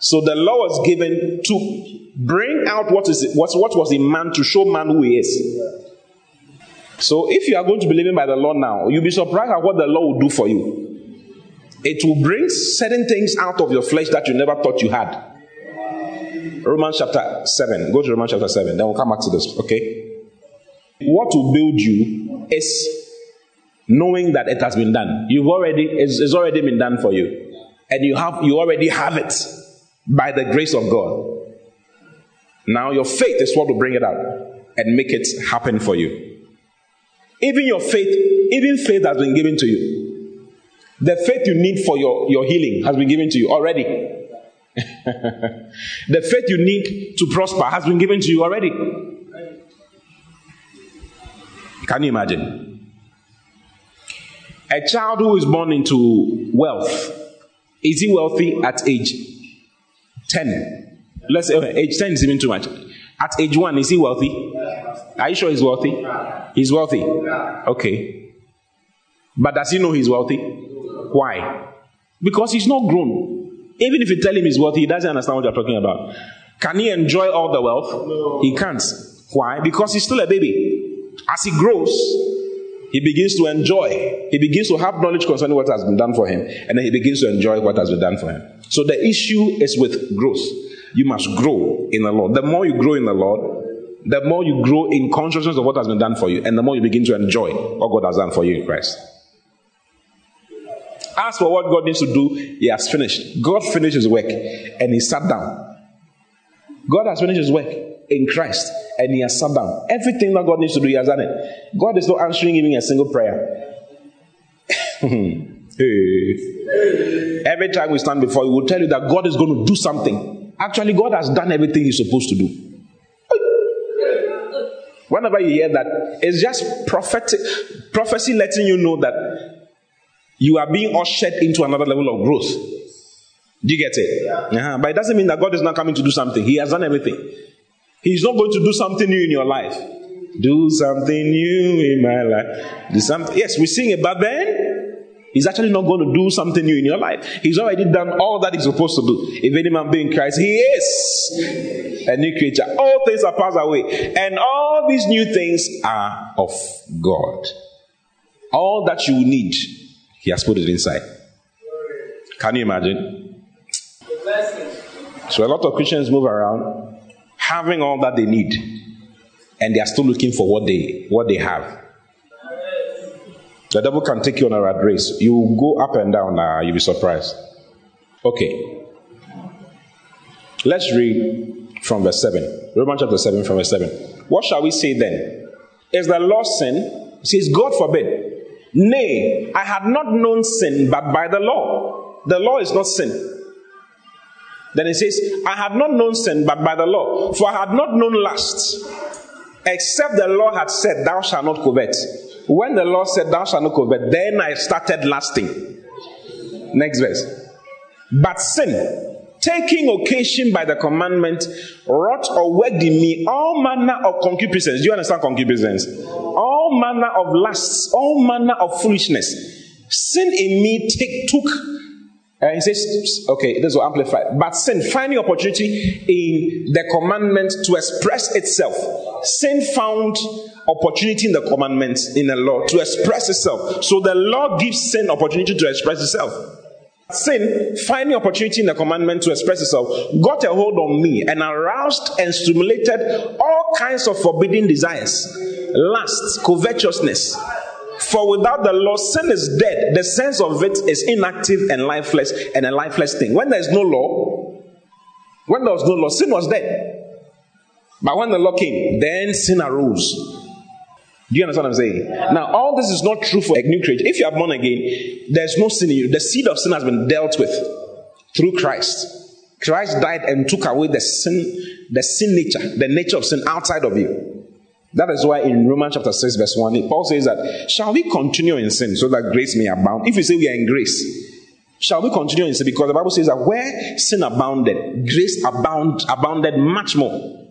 So the law was given to bring out what is what, what was in man to show man who he is. So if you are going to be living by the law now, you'll be surprised at what the law will do for you. It will bring certain things out of your flesh that you never thought you had. Romans chapter 7. Go to Romans chapter 7. Then we'll come back to this. Okay? What will build you is knowing that it has been done. You've already, it's, it's already been done for you. And you have, you already have it by the grace of God. Now your faith is what will bring it out and make it happen for you. Even your faith, even faith has been given to you. The faith you need for your, your healing has been given to you already. <laughs> the faith you need to prosper has been given to you already. Can you imagine? A child who is born into wealth, is he wealthy at age 10? Let's say age 10 is even too much. At age 1, is he wealthy? Are you sure he's wealthy? He's wealthy. Okay. But does he know he's wealthy? Why? Because he's not grown. Even if you tell him he's wealthy, he doesn't understand what you're talking about. Can he enjoy all the wealth? No. He can't. Why? Because he's still a baby. As he grows, he begins to enjoy. He begins to have knowledge concerning what has been done for him, and then he begins to enjoy what has been done for him. So the issue is with growth. You must grow in the Lord. The more you grow in the Lord, the more you grow in consciousness of what has been done for you, and the more you begin to enjoy what God has done for you in Christ. As for what God needs to do, He has finished. God finished His work and He sat down. God has finished His work in Christ and He has sat down. Everything that God needs to do, He has done it. God is not answering even a single prayer. <laughs> Every time we stand before you, will tell you that God is going to do something. Actually, God has done everything He's supposed to do. Whenever you hear that, it's just prophetic, prophecy letting you know that you are being ushered into another level of growth. Do you get it? Uh-huh. But it doesn't mean that God is not coming to do something. He has done everything. He's not going to do something new in your life. Do something new in my life. Do something. Yes, we sing it, but then He's actually not going to do something new in your life. He's already done all that He's supposed to do. If any man be in Christ, He is a new creature. All things are passed away, and all these new things are of God. All that you need he has put it inside. Can you imagine? So a lot of Christians move around having all that they need, and they are still looking for what they what they have. The devil can take you on a rat race. You go up and down. Uh, you'll be surprised. Okay. Let's read from verse 7. Romans chapter 7 from verse 7. What shall we say then? Is the law sin? It says, God forbid. Nay, I had not known sin but by the law. The law is not sin. Then he says, I had not known sin but by the law. For I had not known lust, except the law had said, Thou shalt not covet. When the Lord said, Thou shalt not covet, then I started lasting. Next verse. But sin, taking occasion by the commandment, wrought or worked in me all manner of concupiscence. Do you understand concupiscence? All manner of lusts, all manner of foolishness. Sin in me take, took, and he says, okay, this will amplify. But sin, finding opportunity in the commandment to express itself. Sin found opportunity in the commandments in the law to express itself. So the law gives sin opportunity to express itself. Sin, finding opportunity in the commandment to express itself, got a hold on me and aroused and stimulated all kinds of forbidden desires, lust, covetousness. For without the law, sin is dead. The sense of it is inactive and lifeless and a lifeless thing. When there is no law, when there was no law, sin was dead. But when the law came, then sin arose. Do you understand what I'm saying? Now, all this is not true for a new creature. If you are born again, there's no sin in you. The seed of sin has been dealt with through Christ. Christ died and took away the sin, the sin nature, the nature of sin outside of you. That is why in Romans chapter 6, verse 1, Paul says that, Shall we continue in sin so that grace may abound? If you say we are in grace, Shall we continue in sin? Because the Bible says that where sin abounded, grace abound, abounded much more.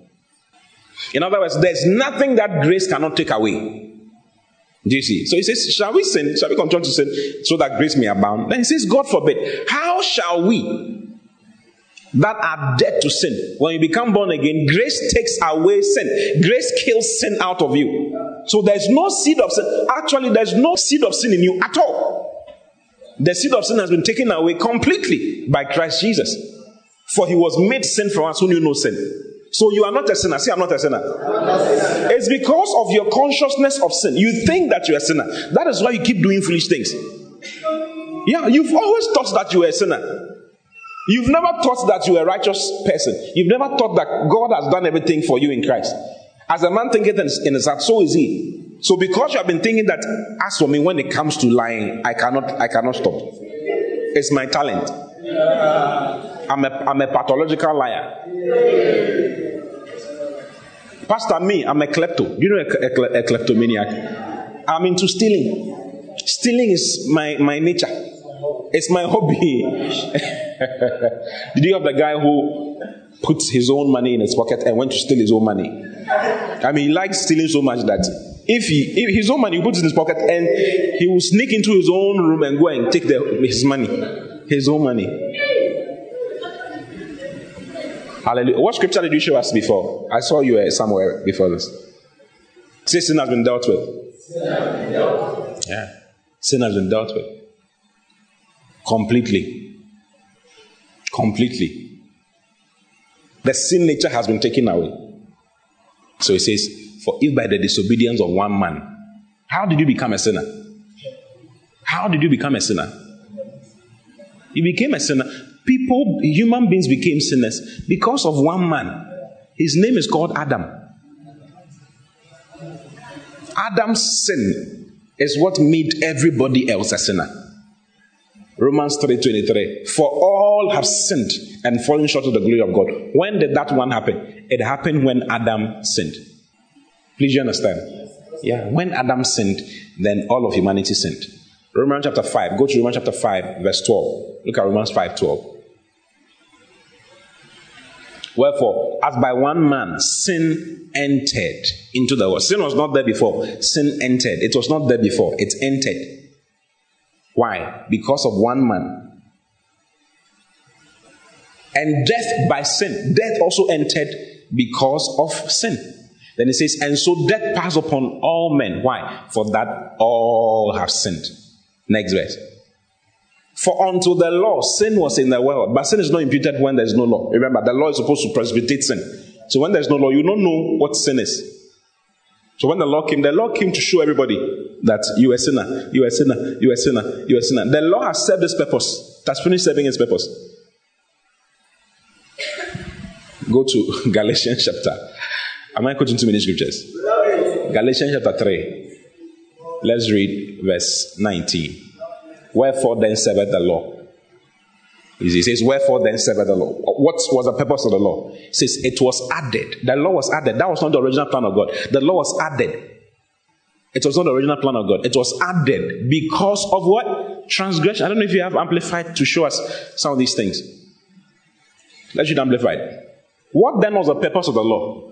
In other words, there's nothing that grace cannot take away. Do you see? So he says, Shall we sin? Shall we continue to sin so that grace may abound? Then he says, God forbid. How shall we that are dead to sin, when you become born again, grace takes away sin. Grace kills sin out of you. So there's no seed of sin. Actually, there's no seed of sin in you at all. The seed of sin has been taken away completely by Christ Jesus. For he was made sin for us who knew no sin. So you are not a sinner. See, I'm not a sinner. It's because of your consciousness of sin. You think that you're a sinner. That is why you keep doing foolish things. Yeah, you've always thought that you were a sinner. You've never thought that you're a righteous person. You've never thought that God has done everything for you in Christ. As a man thinketh in his heart, so is he. So because you have been thinking that, as for me, when it comes to lying, I cannot, I cannot stop. It's my talent. I'm a, I'm a pathological liar. Pastor, me, I'm a klepto. You know a, a, a kleptomaniac? I'm into stealing. Stealing is my, my nature. It's my hobby. <laughs> <laughs> Did you have the guy who put his own money in his pocket and went to steal his own money? I mean, he likes stealing so much that if he if his own money, he puts in his pocket and he will sneak into his own room and go and take the, his money, his own money. Hallelujah. What scripture did you show us before? I saw you somewhere before this. Say sin has been dealt with. Yeah. Sin has been dealt with. Completely. Completely. The sin nature has been taken away. So he says, For if by the disobedience of one man, how did you become a sinner? How did you become a sinner? You became a sinner people, human beings became sinners because of one man. His name is called Adam. Adam's sin is what made everybody else a sinner. Romans 3:23. For all have sinned and fallen short of the glory of God. When did that one happen? It happened when Adam sinned. Please you understand? Yeah, when Adam sinned, then all of humanity sinned. Romans chapter 5. Go to Romans chapter 5, verse 12. Look at Romans 5 12. Wherefore, as by one man sin entered into the world. Sin was not there before. Sin entered. It was not there before. It entered. Why? Because of one man. And death by sin. Death also entered because of sin. Then it says, and so death passed upon all men. Why? For that all have sinned. Next verse. For unto the law, sin was in the world, but sin is not imputed when there is no law. Remember, the law is supposed to precipitate sin. So when there's no law, you don't know what sin is. So when the law came, the law came to show everybody that you are a sinner, you are a sinner, you are a sinner, you are a sinner. The law has served its purpose. It has finished serving its purpose. Go to <laughs> Galatians chapter. Am I quoting too many scriptures? Galatians chapter 3. Let's read verse 19. Wherefore then serveth the law? He says, Wherefore then serveth the law? What was the purpose of the law? He says, It was added. The law was added. That was not the original plan of God. The law was added. It was not the original plan of God. It was added because of what? Transgression. I don't know if you have amplified to show us some of these things. Let's read amplified. What then was the purpose of the law?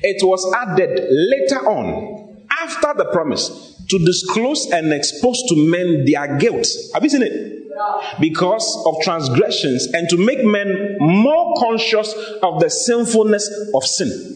It was added later on, after the promise, to disclose and expose to men their guilt. Have you seen it? Because of transgressions and to make men more conscious of the sinfulness of sin.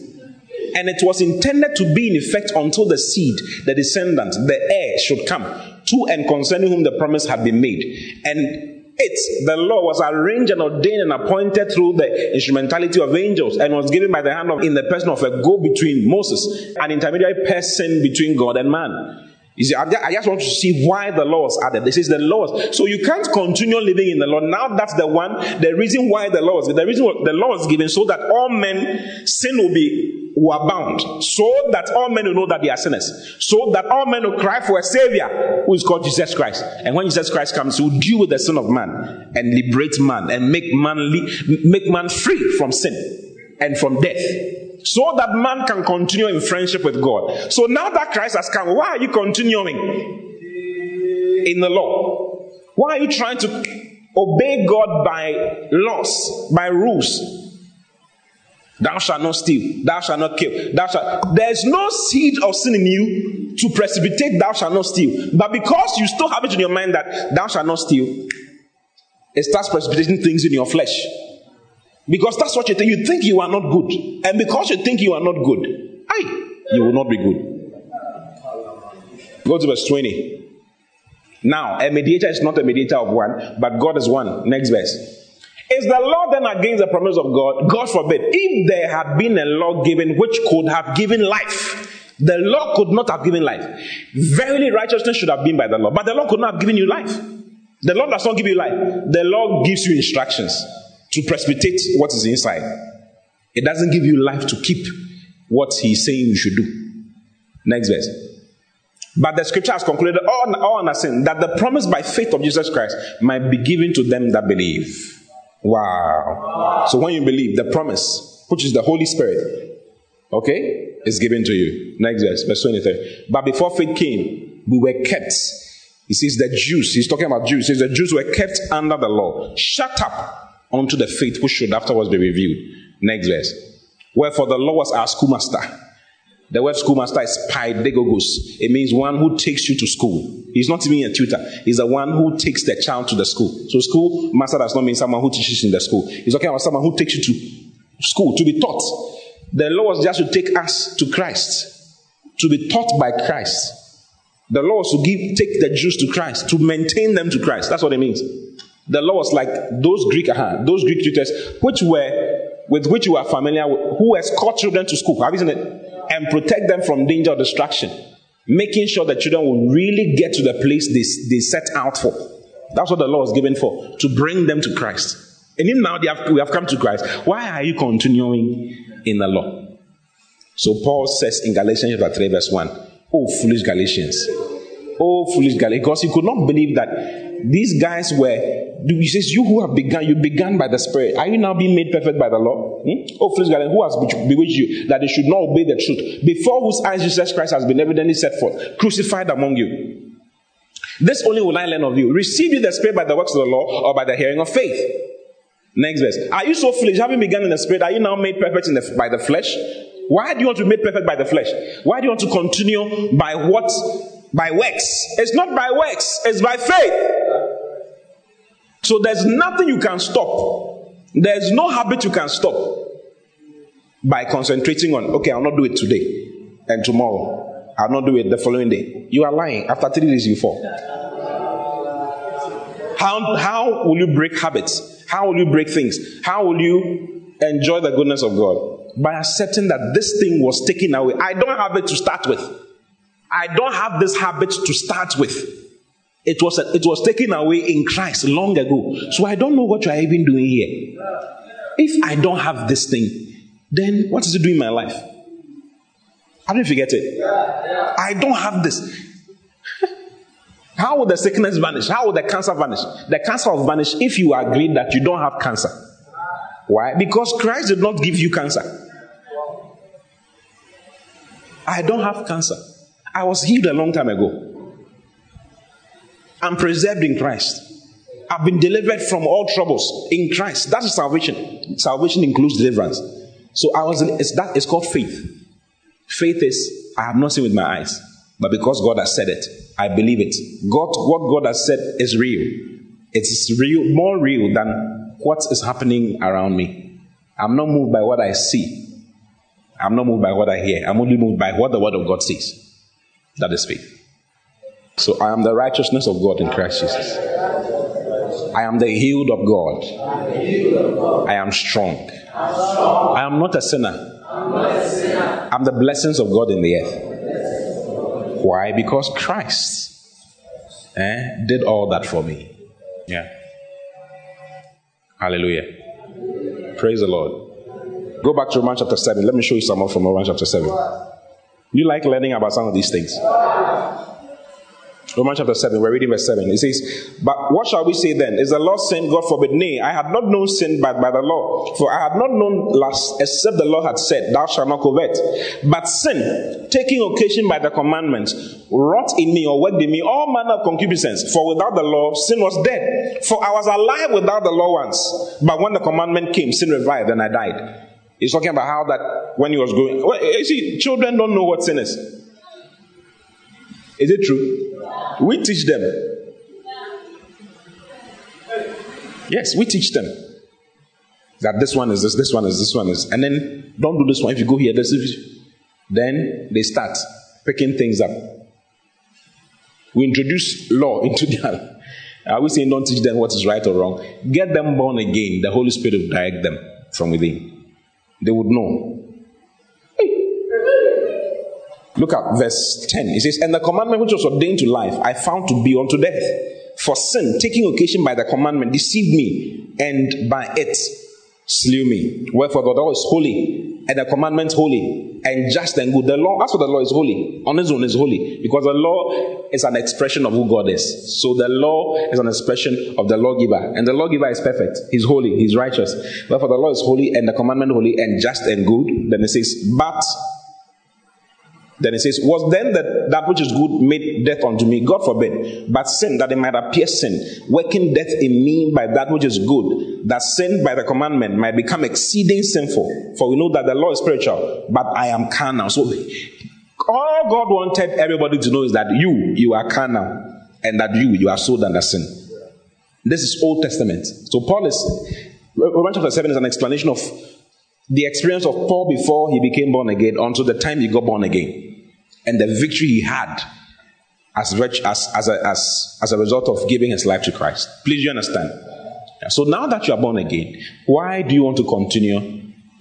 And it was intended to be in effect until the seed, the descendant, the heir should come, to and concerning whom the promise had been made. And it, the law was arranged and ordained and appointed through the instrumentality of angels and was given by the hand of, in the person of a go between Moses, an intermediary person between God and man. See, I just want to see why the law was added. This is the laws. So you can't continue living in the law. Now that's the one, the reason why the law was the reason the law was given so that all men sin will be were bound, so that all men will know that they are sinners, so that all men will cry for a savior who is called Jesus Christ. And when Jesus Christ comes, he will deal with the sin of man and liberate man and make man make man free from sin and from death so that man can continue in friendship with God. So now that Christ has come, why are you continuing in the law? Why are you trying to obey God by laws, by rules. Thou shalt not steal, thou shalt not kill, thou shalt. There's no seed of sin in you to precipitate, thou shalt not steal. But because you still have it in your mind that thou shalt not steal, it starts precipitating things in your flesh. Because that's what you think. You think you are not good. And because you think you are not good, aye, you will not be good. Go to verse 20. Now, a mediator is not a mediator of one, but God is one. Next verse. Is the law then against the promise of God? God forbid. If there had been a law given which could have given life, the law could not have given life. Verily, righteousness should have been by the law, but the law could not have given you life. The law does not give you life. The law gives you instructions to precipitate what is inside. It doesn't give you life to keep what he's saying you should do. Next verse. But the scripture has concluded all, all understand that the promise by faith of Jesus Christ might be given to them that believe. Wow. So when you believe, the promise, which is the Holy Spirit, okay, is given to you. Next verse, verse 23. But before faith came, we were kept. He says the Jews, he's talking about Jews, he says the Jews were kept under the law, shut up unto the faith which should afterwards be revealed. Next verse. Wherefore the law was our schoolmaster the word schoolmaster is paidagogos. It means one who takes you to school. He's not even a tutor. He's the one who takes the child to the school. So school master does not mean someone who teaches in the school. He's talking about someone who takes you to school to be taught. The law was just to take us to Christ, to be taught by Christ. The law was to give, take the Jews to Christ, to maintain them to Christ. That's what it means. The law was like those Greek, uh, those Greek tutors, which were with which you are familiar with, who escort children to school. Seen it? and protect them from danger or distraction, making sure that children will really get to the place they, they set out for. That's what the law is given for, to bring them to Christ. And even now have, we have come to Christ. Why are you continuing in the law? So Paul says in Galatians chapter 3, verse 1, Oh, foolish Galatians. Oh, foolish Galatians. Because he could not believe that these guys were he says, You who have begun, you began by the Spirit. Are you now being made perfect by the law? Hmm? Oh, foolish Galilean, who has bewitched you that they should not obey the truth? Before whose eyes Jesus Christ has been evidently set forth, crucified among you. This only will I learn of you. Receive you the Spirit by the works of the law or by the hearing of faith. Next verse. Are you so foolish? Having begun in the Spirit, are you now made perfect the, by the flesh? Why do you want to be made perfect by the flesh? Why do you want to continue by what? By works. It's not by works, it's by faith. So there's nothing you can stop. There's no habit you can stop by concentrating on, okay, I'll not do it today and tomorrow. I'll not do it the following day. You are lying. After three days, you fall. How, how will you break habits? How will you break things? How will you enjoy the goodness of God? By accepting that this thing was taken away. I don't have it to start with. I don't have this habit to start with. It was, a, it was taken away in Christ long ago. So I don't know what you are even doing here. If I don't have this thing, then what is it doing in my life? How do you forget it? I don't have this. <laughs> How will the sickness vanish? How will the cancer vanish? The cancer will vanish if you agree that you don't have cancer. Why? Because Christ did not give you cancer. I don't have cancer. I was healed a long time ago. I'm preserved in Christ. I've been delivered from all troubles in Christ. That is salvation. Salvation includes deliverance. So I was in, it's that it's called faith. Faith is I have not seen with my eyes, but because God has said it, I believe it. God, what God has said is real. It is real, more real than what is happening around me. I'm not moved by what I see. I'm not moved by what I hear. I'm only moved by what the Word of God says. That is faith. So I am the righteousness of God in Christ Jesus. I am the healed of God. I am strong. I am not a sinner. I'm the blessings of God in the earth. Why? Because Christ eh, did all that for me. Yeah. Hallelujah. Praise the Lord. Go back to Romans chapter 7. Let me show you some more from Romans chapter 7. You like learning about some of these things? Romans chapter 7, we're reading verse 7. It says, But what shall we say then? Is the law sin? God forbid. Nay, I had not known sin but by the law. For I had not known lust except the law had said, Thou shalt not covet. But sin, taking occasion by the commandments, wrought in me or worked in me all manner of concupiscence. For without the law, sin was dead. For I was alive without the law once. But when the commandment came, sin revived and I died. He's talking about how that when he was going. Well, you see, children don't know what sin is. Is it true? We teach them. Yes, we teach them that this one is this, this one is this one is, and then don't do this one. If you go here, this is, then they start picking things up. We introduce law into their. Are we saying don't teach them what is right or wrong? Get them born again. The Holy Spirit will direct them from within. They would know. Look at verse 10. It says, And the commandment which was ordained to life, I found to be unto death. For sin, taking occasion by the commandment, deceived me, and by it slew me. Wherefore the law is holy, and the commandment holy, and just and good. The law, as for the law is holy, on its own is holy, because the law is an expression of who God is. So the law is an expression of the lawgiver, and the lawgiver is perfect. He's holy, he's righteous. Wherefore the law is holy, and the commandment holy, and just and good. Then it says, but then it says, Was then that, that which is good made death unto me? God forbid. But sin, that it might appear sin, working death in me by that which is good, that sin by the commandment might become exceeding sinful. For we know that the law is spiritual, but I am carnal. So all God wanted everybody to know is that you, you are carnal, and that you, you are sold under sin. This is Old Testament. So Paul is, Romans chapter 7 is an explanation of the experience of Paul before he became born again until the time he got born again and the victory he had as, as, as, as, as a result of giving his life to Christ. Please, you understand? So now that you are born again, why do you want to continue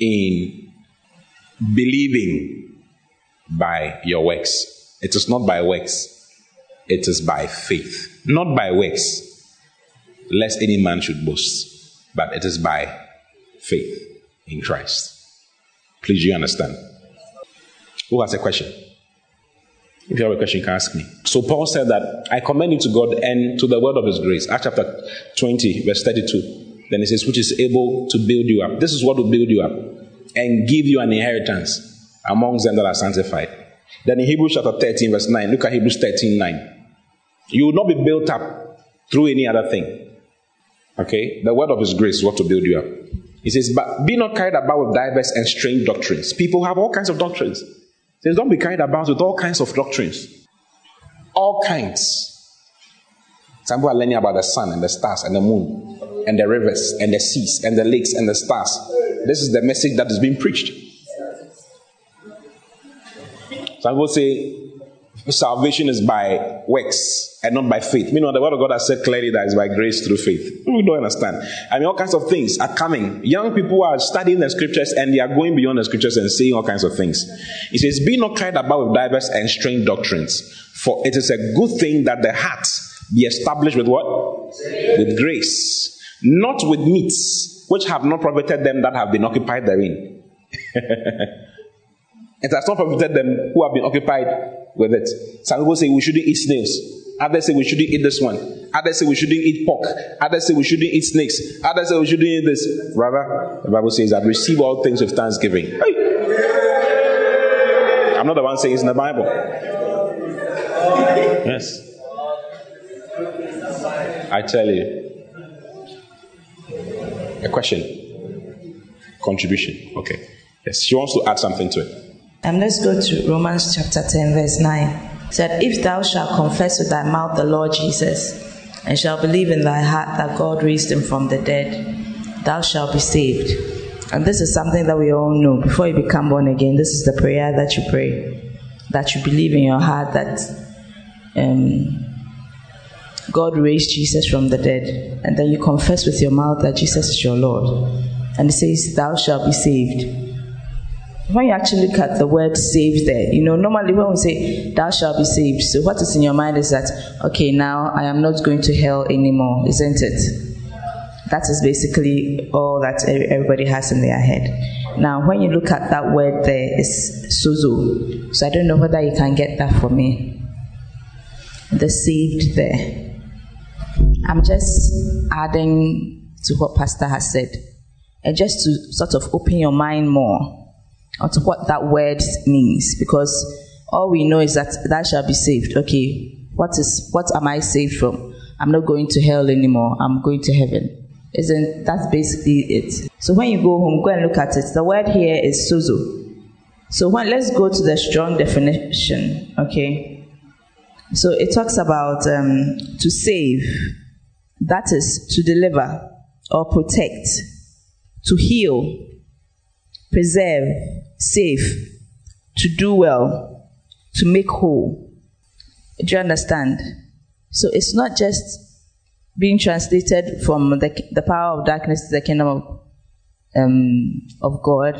in believing by your works? It is not by works, it is by faith. Not by works, lest any man should boast, but it is by faith in Christ. Please, you understand? Who has a question? If you have a question, you can ask me. So Paul said that I commend you to God and to the word of his grace. Acts chapter 20, verse 32. Then he says, which is able to build you up. This is what will build you up and give you an inheritance amongst them that are sanctified. Then in Hebrews chapter 13, verse 9, look at Hebrews 13, 9. You will not be built up through any other thing. Okay? The word of his grace is what to build you up. He says, But be not carried about with diverse and strange doctrines. People have all kinds of doctrines He says, Don't be carried about with all kinds of doctrines. All kinds. Some people are learning about the sun and the stars and the moon and the rivers and the seas and the lakes and the stars. This is the message that is being preached. Some people say salvation is by works and not by faith. Meanwhile, the word of God has said clearly that it's by grace through faith. We don't understand. I mean, all kinds of things are coming. Young people are studying the scriptures and they are going beyond the scriptures and saying all kinds of things. He says, Be not carried about with diverse and strange doctrines, for it is a good thing that the heart be established with what? With grace, not with meats, which have not profited them that have been occupied therein. <laughs> it has not profited them who have been occupied with it. Some people say we shouldn't eat snails. Others say we shouldn't eat this one. Others say we shouldn't eat pork. Others say we shouldn't eat snakes. Others say we shouldn't eat this. Rather, the Bible says that receive all things with thanksgiving. Hey. I'm not the one saying it's in the Bible. Yes. I tell you. A question? Contribution. Okay. Yes, she wants to add something to it. And let's go to Romans chapter 10, verse 9. It said, If thou shalt confess with thy mouth the Lord Jesus, and shalt believe in thy heart that God raised him from the dead, thou shalt be saved. And this is something that we all know. Before you become born again, this is the prayer that you pray. That you believe in your heart that um, God raised Jesus from the dead. And then you confess with your mouth that Jesus is your Lord. And it says, Thou shalt be saved when you actually look at the word saved there, you know, normally when we say, thou shalt be saved, so what is in your mind is that, okay, now I am not going to hell anymore, isn't it? That is basically all that everybody has in their head. Now, when you look at that word there, it's sozo. So I don't know whether you can get that for me. the saved there. I'm just adding to what Pastor has said, and just to sort of open your mind more onto what that word means, because all we know is that that shall be saved. Okay, what is what am I saved from? I'm not going to hell anymore. I'm going to heaven. Isn't that's basically it? So when you go home, go and look at it. The word here is sozo. So when let's go to the Strong definition. Okay. So it talks about um, to save, that is to deliver or protect, to heal, preserve, save, to do well, to make whole. Do you understand? So it's not just being translated from the, the power of darkness to the kingdom of, um, of God,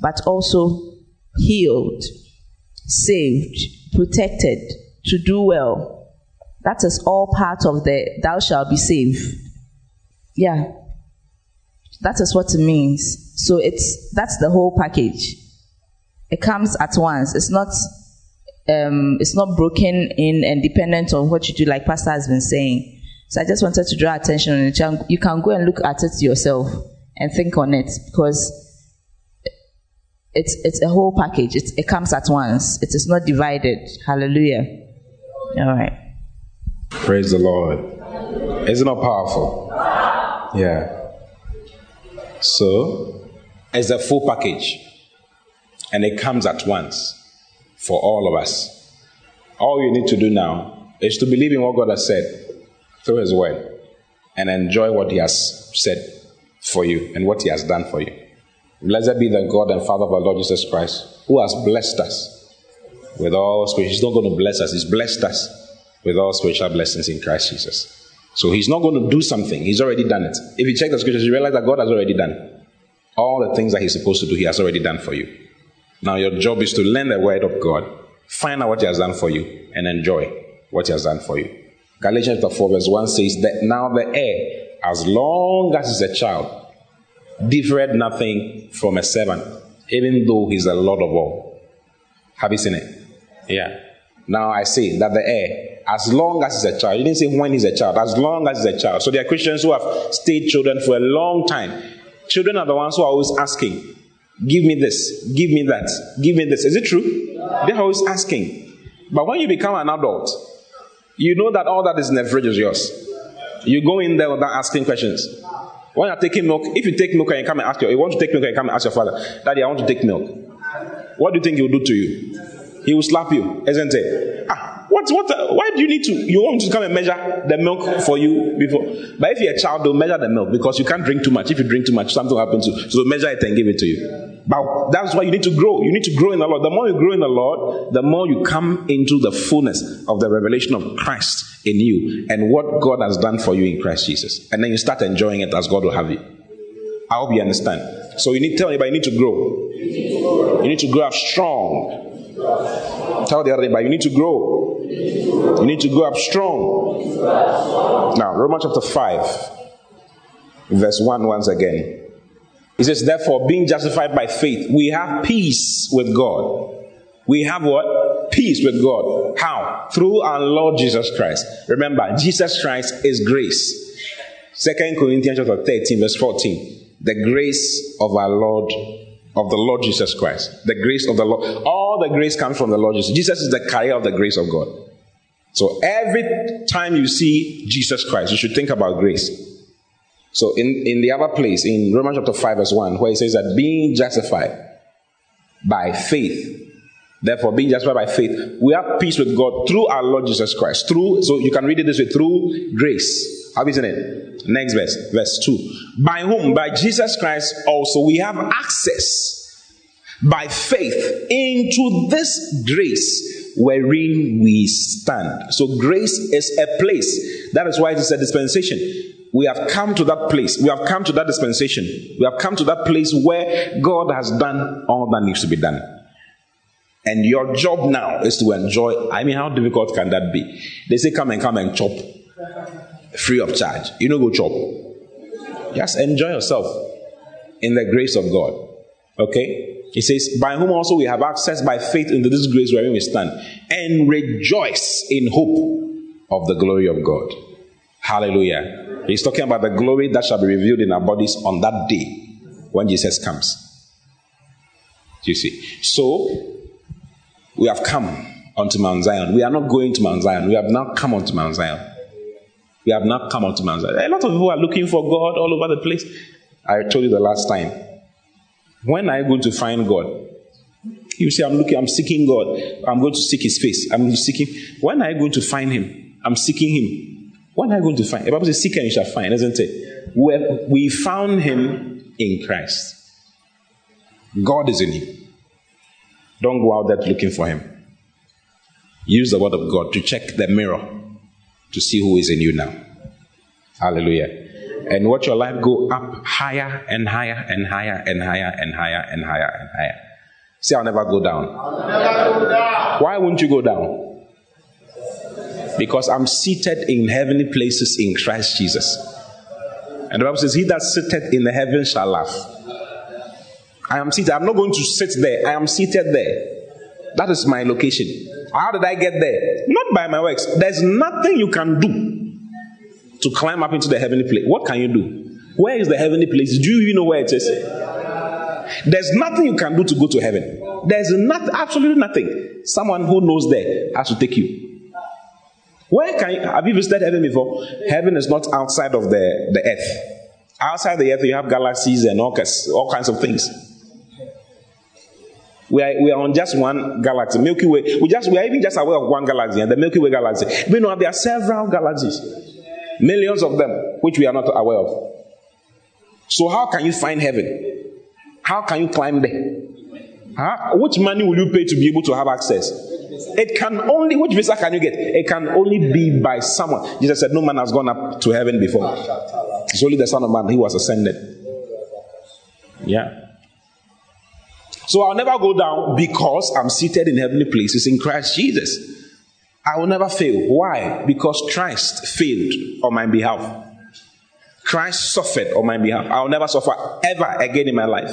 but also healed, saved, protected, to do well. That is all part of the thou shalt be saved. Yeah. That is what it means. So it's that's the whole package. It comes at once. It's not um, it's not broken in and dependent on what you do, like Pastor has been saying. So I just wanted to draw attention on it. You can go and look at it yourself and think on it because it's it's a whole package. It's, it comes at once. It is not divided. Hallelujah. All right. Praise the Lord. Isn't it powerful? Yeah. So, it's a full package, and it comes at once for all of us. All you need to do now is to believe in what God has said through His Word and enjoy what He has said for you and what He has done for you. Blessed be the God and Father of our Lord Jesus Christ, who has blessed us with all spiritual. He's not going to bless us, He's blessed us with all spiritual blessings in Christ Jesus. So He's not going to do something, He's already done it. If you check the scriptures, you realize that God has already done all the things that He's supposed to do, He has already done for you. Now, your job is to learn the word of God, find out what He has done for you, and enjoy what He has done for you. Galatians chapter 4, verse 1 says that now the heir, as long as he's a child, differed nothing from a servant, even though he's a Lord of all. Have you seen it? Yeah. Now I say that the heir, as long as he's a child, you didn't say when he's a child, as long as he's a child. So there are Christians who have stayed children for a long time. Children are the ones who are always asking, Give me this, give me that, give me this. Is it true? They're always asking. But when you become an adult, you know that all that is in the fridge is yours. You go in there without asking questions. When you're taking milk, if you take milk and you come and ask your, you want to take milk and you come and ask your father, Daddy, I want to take milk. What do you think he will do to you? He will slap you, isn't it? Ah, what, what, why do you need to? You want to come and measure the milk for you before? But if you're a child, they'll measure the milk because you can't drink too much. If you drink too much, something will happen to you. So they'll measure it and give it to you. But that's why you need to grow. You need to grow in the Lord. The more you grow in the Lord, the more you come into the fullness of the revelation of Christ in you and what God has done for you in Christ Jesus. And then you start enjoying it as God will have you. I hope you understand. So you need to tell anybody you need to grow. You need to grow up strong. Tell the other neighbor you need to grow. You need to go up strong. Now, Romans chapter 5, verse 1 once again. It says, Therefore, being justified by faith, we have peace with God. We have what? Peace with God. How? Through our Lord Jesus Christ. Remember, Jesus Christ is grace. Second Corinthians chapter 13, verse 14. The grace of our Lord, of the Lord Jesus Christ. The grace of the Lord. All the grace comes from the Lord Jesus. Jesus is the carrier of the grace of God. So every time you see Jesus Christ, you should think about grace. So in, in the other place, in Romans chapter 5, verse 1, where it says that being justified by faith, therefore being justified by faith, we have peace with God through our Lord Jesus Christ. Through, so you can read it this way, through grace. You seen it? Next verse, verse 2. By whom? By Jesus Christ also we have access by faith into this grace wherein we stand. So grace is a place. That is why it is a dispensation. We have come to that place. We have come to that dispensation. We have come to that place where God has done all that needs to be done. And your job now is to enjoy. I mean, how difficult can that be? They say, come and come and chop free of charge. You know, go chop. Just enjoy yourself in the grace of God. Okay? He says, By whom also we have access by faith into this grace wherein we stand, and rejoice in hope of the glory of God. Hallelujah. He's talking about the glory that shall be revealed in our bodies on that day when Jesus comes. Do you see? So, we have come onto Mount Zion. We are not going to Mount Zion. We have now come onto Mount Zion. We have not come onto Mount Zion. A lot of people are looking for God all over the place. I told you the last time. When are you going to find God? You say, I'm looking, I'm seeking God. I'm going to seek his face. I'm seeking. When are you going to find him? I'm seeking him. When are you going to find? The Bible says, Seek and you shall find, isn't it? We found him in Christ. God is in him. Don't go out there looking for him. Use the word of God to check the mirror to see who is in you now. Hallelujah. And watch your life go up higher and higher and higher and higher and higher and higher and higher. See, I'll never go down. Never go down. Why won't you go down? Because I'm seated in heavenly places in Christ Jesus. And the Bible says, He that sitteth in the heavens shall laugh. I am seated. I'm not going to sit there. I am seated there. That is my location. How did I get there? Not by my works. There's nothing you can do to climb up into the heavenly place. What can you do? Where is the heavenly place? Do you even know where it is? There's nothing you can do to go to heaven. There's nothing, absolutely nothing. Someone who knows there has to take you. Where can you, have you visited heaven before? Heaven is not outside of the, the earth. Outside the earth, you have galaxies and all, all kinds of things. We are, we are on just one galaxy, Milky Way. We just we are even just aware of one galaxy, and the Milky Way galaxy. We know there are several galaxies, millions of them, which we are not aware of. So how can you find heaven? How can you climb there? Huh? Which money will you pay to be able to have access? It can only, which visa can you get? It can only be by someone. Jesus said, No man has gone up to heaven before. It's only the Son of Man, he was ascended. Yeah. So I'll never go down because I'm seated in heavenly places in Christ Jesus. I will never fail. Why? Because Christ failed on my behalf. Christ suffered on my behalf. I'll never suffer ever again in my life.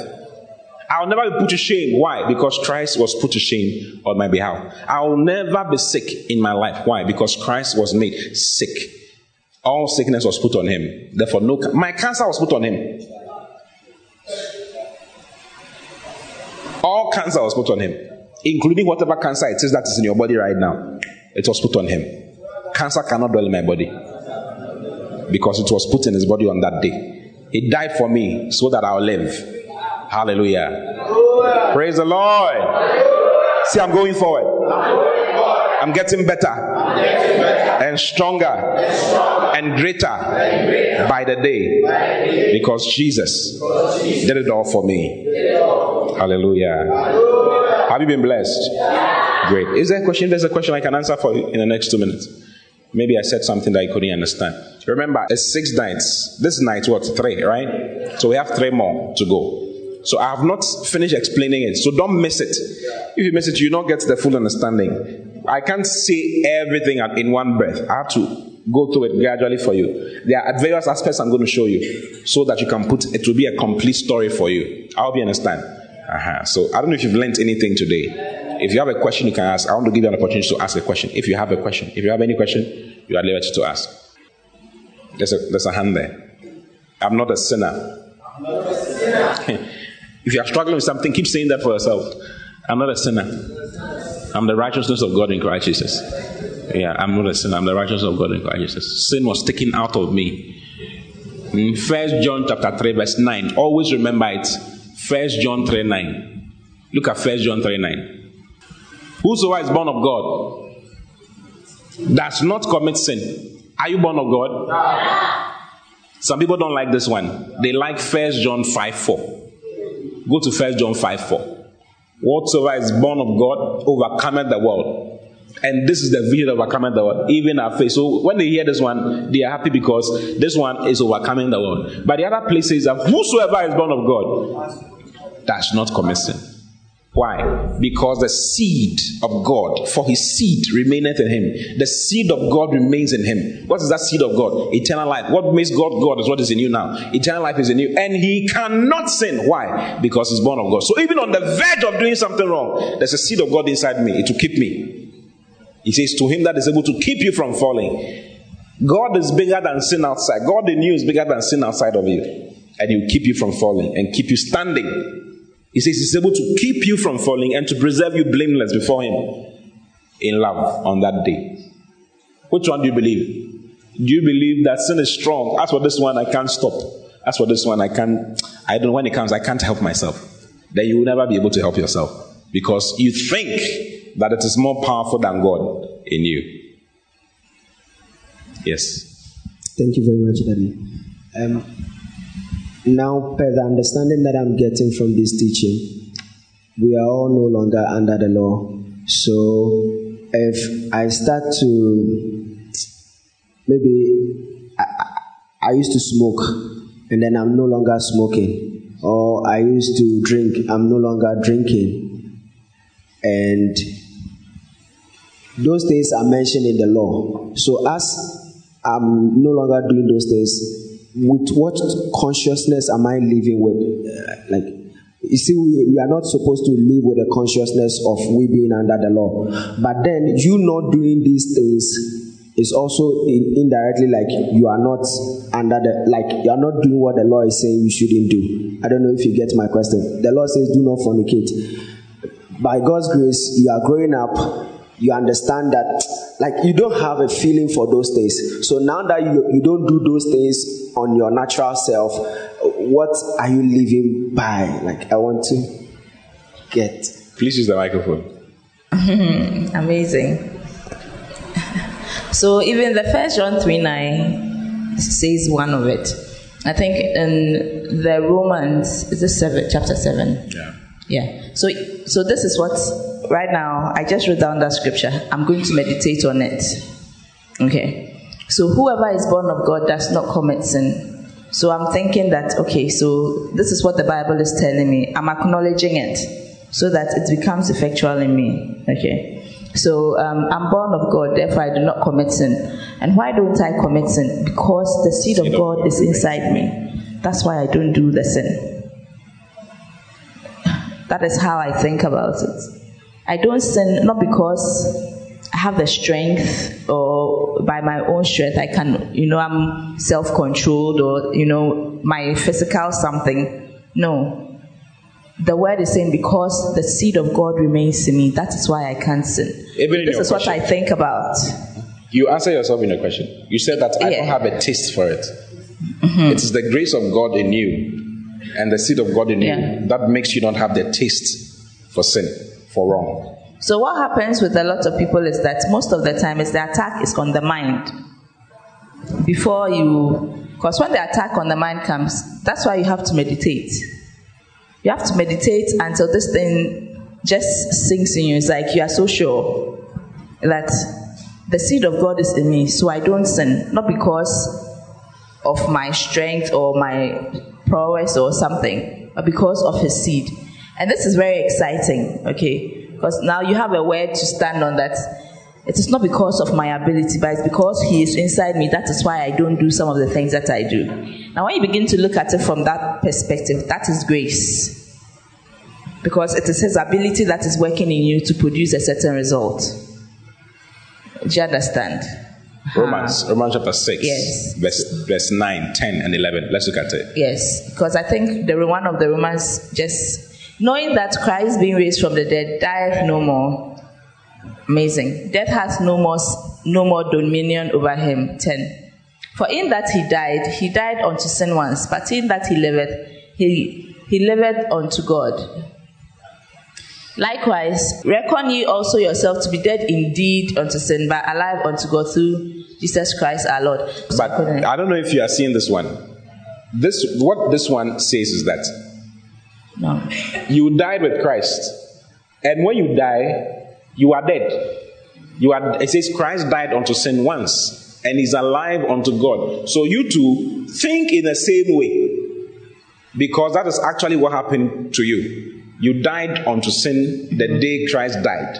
I'll never be put to shame. Why? Because Christ was put to shame on my behalf. I'll never be sick in my life. Why? Because Christ was made sick. All sickness was put on him. Therefore, no. My cancer was put on him. Cancer was put on him, including whatever cancer it is that is in your body right now. It was put on him. Cancer cannot dwell in my body because it was put in his body on that day. He died for me so that I'll live. Hallelujah. Praise the Lord. See, I'm going forward. I'm getting better and stronger and greater by the day because Jesus did it all for me. Hallelujah. Have you been blessed? Great. Is there a question? There's a question I can answer for you in the next two minutes. Maybe I said something that you couldn't understand. Remember, it's six nights. This night, what? Three, right? So we have three more to go. So I have not finished explaining it. So don't miss it. If you miss it, you not get the full understanding. I can't say everything in one breath. I have to go through it gradually for you. There are various aspects I'm going to show you so that you can put it will be a complete story for you. I hope you understand. Uh-huh. So I don't know if you've learned anything today. If you have a question, you can ask. I want to give you an opportunity to ask a question. If you have a question, if you have any question, you are liberty to ask. There's a, there's a hand there. I'm not a sinner. Not a sinner. if you are struggling with something, keep saying that for yourself. I'm not a sinner. I'm the righteousness of God in Christ Jesus. Yeah, I'm not a sinner. I'm the righteousness of God in Christ Jesus. Sin was taken out of me. In First John chapter 3, verse 9. Always remember it. First John 3 9. Look at First John 3 9. Whosoever is born of God does not commit sin. Are you born of God? Some people don't like this one. They like First John 5 4. Go to First John 5 4. Whatsoever is born of God overcometh the world. And this is the vision of overcoming the world, even our faith. So when they hear this one, they are happy because this one is overcoming the world. But the other place says that whosoever is born of God does not commit sin. Why? Because the seed of God, for his seed remaineth in him. The seed of God remains in him. What is that seed of God? Eternal life. What makes God God is what is in you now. Eternal life is in you. And he cannot sin. Why? Because he's born of God. So even on the verge of doing something wrong, there's a seed of God inside me. It will keep me. He says, To him that is able to keep you from falling. God is bigger than sin outside. God in you is bigger than sin outside of you. And he will keep you from falling and keep you standing. He says he's able to keep you from falling and to preserve you blameless before him in love on that day. Which one do you believe? Do you believe that sin is strong? As for this one, I can't stop. As for this one, I can't, I don't know when it comes, I can't help myself. Then you will never be able to help yourself because you think that it is more powerful than God in you. Yes. Thank you very much, Daddy. Um, now, per the understanding that I'm getting from this teaching, we are all no longer under the law. So, if I start to maybe I, I used to smoke and then I'm no longer smoking, or I used to drink, I'm no longer drinking, and those things are mentioned in the law. So, as I'm no longer doing those things. With what consciousness am I living with? Uh, like, you see, we, we are not supposed to live with the consciousness of we being under the law. But then, you not doing these things is also in, indirectly like you are not under the like you are not doing what the law is saying you shouldn't do. I don't know if you get my question. The law says do not fornicate. By God's grace, you are growing up you understand that like you don't have a feeling for those things. So now that you, you don't do those things on your natural self what are you living by? Like i want to get. Please use the microphone. <laughs> Amazing. So even the first john 3 9 says one of it. I think in the romans is this seven chapter 7 yeah. Yeah. So so this is what right now, I just wrote down that scripture. I'm going to meditate on it. Okay. So whoever is born of God does not commit sin. So I'm thinking that, okay, so this is what the Bible is telling me. I'm acknowledging it so that it becomes effectual in me. Okay. So um, I'm born of God, therefore I do not commit sin. And why don't I commit sin? Because the seed of God is inside me. That's why I don't do the sin. That is how I think about it. I don't sin not because I have the strength or by my own strength I can, you know, I'm self controlled or, you know, my physical something. No. The word is saying because the seed of God remains in me, that is why I can't sin. Even this is question, what I think about. You answer yourself in a question. You said that I yeah. don't have a taste for it. Mm-hmm. it is the grace of God in you and the seed of God in yeah. you that makes you not have the taste for sin for wrong. So what happens with a lot of people is that most of the time is the attack is on the mind. Before you because when the attack on the mind comes, that's why you have to meditate. You have to meditate until this thing just sinks in you. It's like you are so sure that the seed of God is in me, so I don't sin. Not because of my strength or my prowess or something, but because of his seed. And this is very exciting, okay? Because now you have a word to stand on that. It is not because of my ability, but it's because He is inside me. That is why I don't do some of the things that I do. Now, when you begin to look at it from that perspective, that is grace. Because it is His ability that is working in you to produce a certain result. Do you understand? Romans, Romans chapter 6, yes. verse, verse 9, 10, and 11. Let's look at it. Yes, because I think the one of the Romans just Knowing that Christ being raised from the dead dieth no more. Amazing. Death has no more, no more dominion over him. 10. For in that he died, he died unto sin once, but in that he liveth, he, he liveth unto God. Likewise, reckon ye also yourself to be dead indeed unto sin, but alive unto God through Jesus Christ our Lord. But I don't know if you are seeing this one. This what this one says is that no. You died with Christ. And when you die, you are dead. You are it says Christ died unto sin once and is alive unto God. So you too think in the same way. Because that is actually what happened to you. You died unto sin the day Christ died.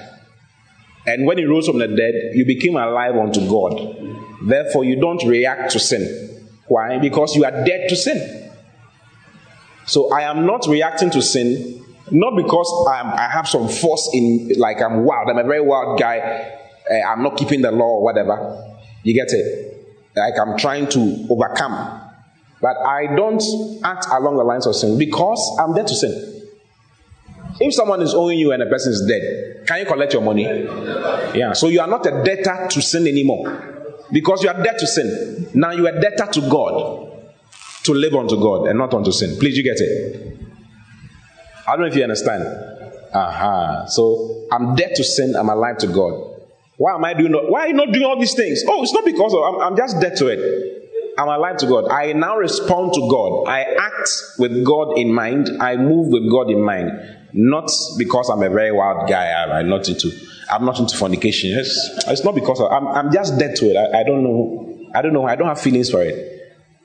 And when he rose from the dead, you became alive unto God. Therefore, you don't react to sin. Why? Because you are dead to sin. So I am not reacting to sin, not because I'm, i have some force in, like I'm wild, I'm a very wild guy, eh, I'm not keeping the law or whatever. You get it? Like I'm trying to overcome. But I don't act along the lines of sin because I'm there to sin. If someone is owing you and the person is dead, can you collect your money? Yeah. So you are not a debtor to sin anymore. Because you are dead to sin. Now you are debtor to God. To live unto God and not unto sin. Please, you get it? I don't know if you understand. Aha. So I'm dead to sin, I'm alive to God. Why am I doing why are you not doing all these things? Oh, it's not because of I'm, I'm just dead to it. I'm alive to God. I now respond to God. I act with God in mind. I move with God in mind. Not because I'm a very wild guy. I, am not into. I'm not into fornication. It's, it's not because of, I'm, I'm just dead to it. I, I don't know. I don't know. I don't have feelings for it.